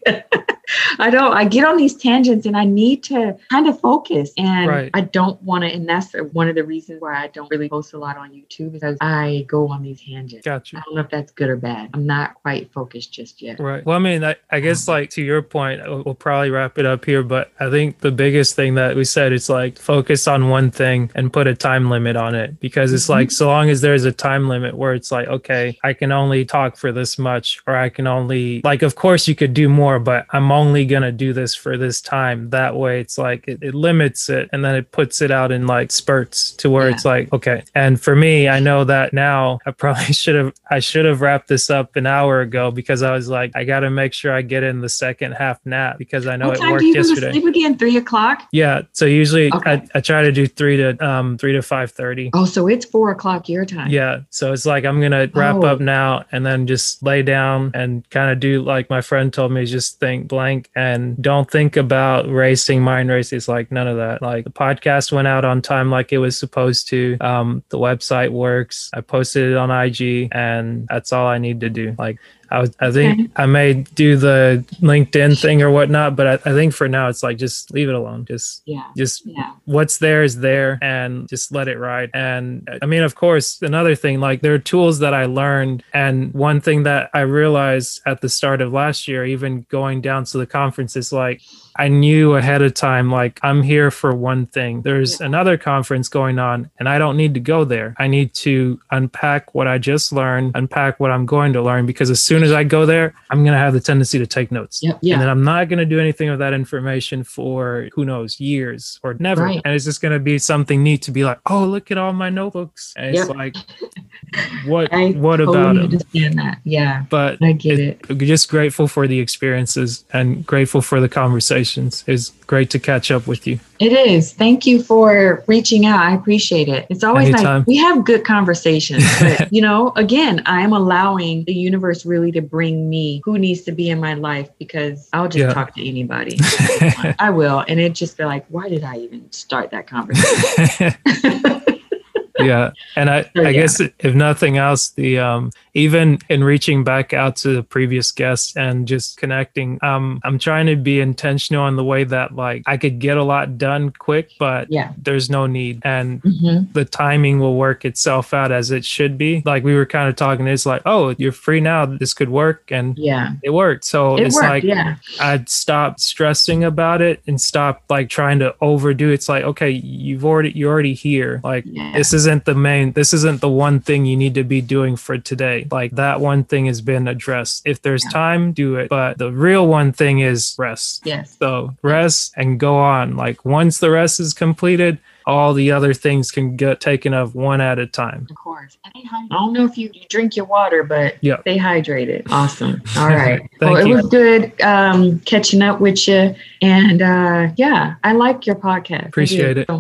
I don't. I get on these tangents and I need to kind of focus, and Right. I don't want to. And that's one of the reasons why I don't really post a lot on YouTube because I go on these tangents. Got you. I don't know if that's good or bad. I'm not quite focused just yet. Right. Well, I mean, I, I guess like to your point, we'll we'll probably wrap it up here. But I think the biggest thing that we said is like focus on one thing and put a time limit on it because it's like mm-hmm. so long as there's a time limit where it's like, okay, I can only talk for this much, or I can only like, of course you could do more, but I'm only gonna do this for this time. That way, it's like it, it limits it and then it puts it out in like spurts to where Yeah. it's like, okay. And for me, I know that now I probably should have I should have wrapped this up an hour ago because I was like, I got to make sure I get in the second half nap because I know what it worked do you to yesterday. sleep again? Three o'clock. Yeah, so usually Okay. I, I try to do three to um three to five thirty. Oh, so it's four o'clock your time. Yeah, so it's like I'm gonna wrap Oh. up now and then just lay down and kind of do like my friend told me, just think blank and don't think about racing, mind. It's like none of that. Like the podcast went out on time, like it was supposed to. Um, the website works. I posted it on IG, and that's all I need to do. Like I, was, I think Okay. I may do the LinkedIn thing or whatnot, but I, I think for now it's like just leave it alone. Just Yeah. just Yeah. what's there is there and just let it ride and i mean of course another thing like there are tools that i learned and one thing that i realized at the start of last year even going down to the conference is like i knew ahead of time like i'm here for one thing there's Yeah. another conference going on and i don't need to go there i need to unpack what i just learned unpack what i'm going to learn because as soon as i go there i'm going to have the tendency to take notes Yep. and then I'm not going to do anything with that information for who knows years or never. Right. And it's just going to be something neat to be like, oh, look at all my notebooks. And it's like, what I what totally about them? that. Yeah. But I get it. just grateful for the experiences and grateful for the conversations. It's great to catch up with you. It is. Thank you for reaching out. I appreciate it. It's always Anytime. like we have good conversations, but you know, again, I am allowing the universe really to bring me who needs to be in my life because I'll just Yeah. talk to anybody. I will, and it just be like, why did I even start that conversation? yeah and i So, i yeah. guess if nothing else the um even in reaching back out to the previous guests and just connecting um i'm trying to be intentional in the way that like i could get a lot done quick but Yeah. there's no need and hmm the timing will work itself out as it should be like we were kind of talking it's like oh you're free now this could work and Yeah. it worked so It it's worked. like yeah. I'd stop stressing about it and stop like trying to overdo. It's like, okay, you've already you're already here. Like Yeah. this isn't isn't the main this isn't the one thing you need to be doing for today like that one thing has been addressed if there's Yeah. time do it but the real one thing is rest Yes. so rest and go on like once the rest is completed all the other things can get taken of one at a time Of course. I don't know if you, you drink your water, but Yeah. stay hydrated. Awesome. All right. Thank well, it you. was good um, catching up with you. And uh, yeah, I like your podcast. Appreciate it. So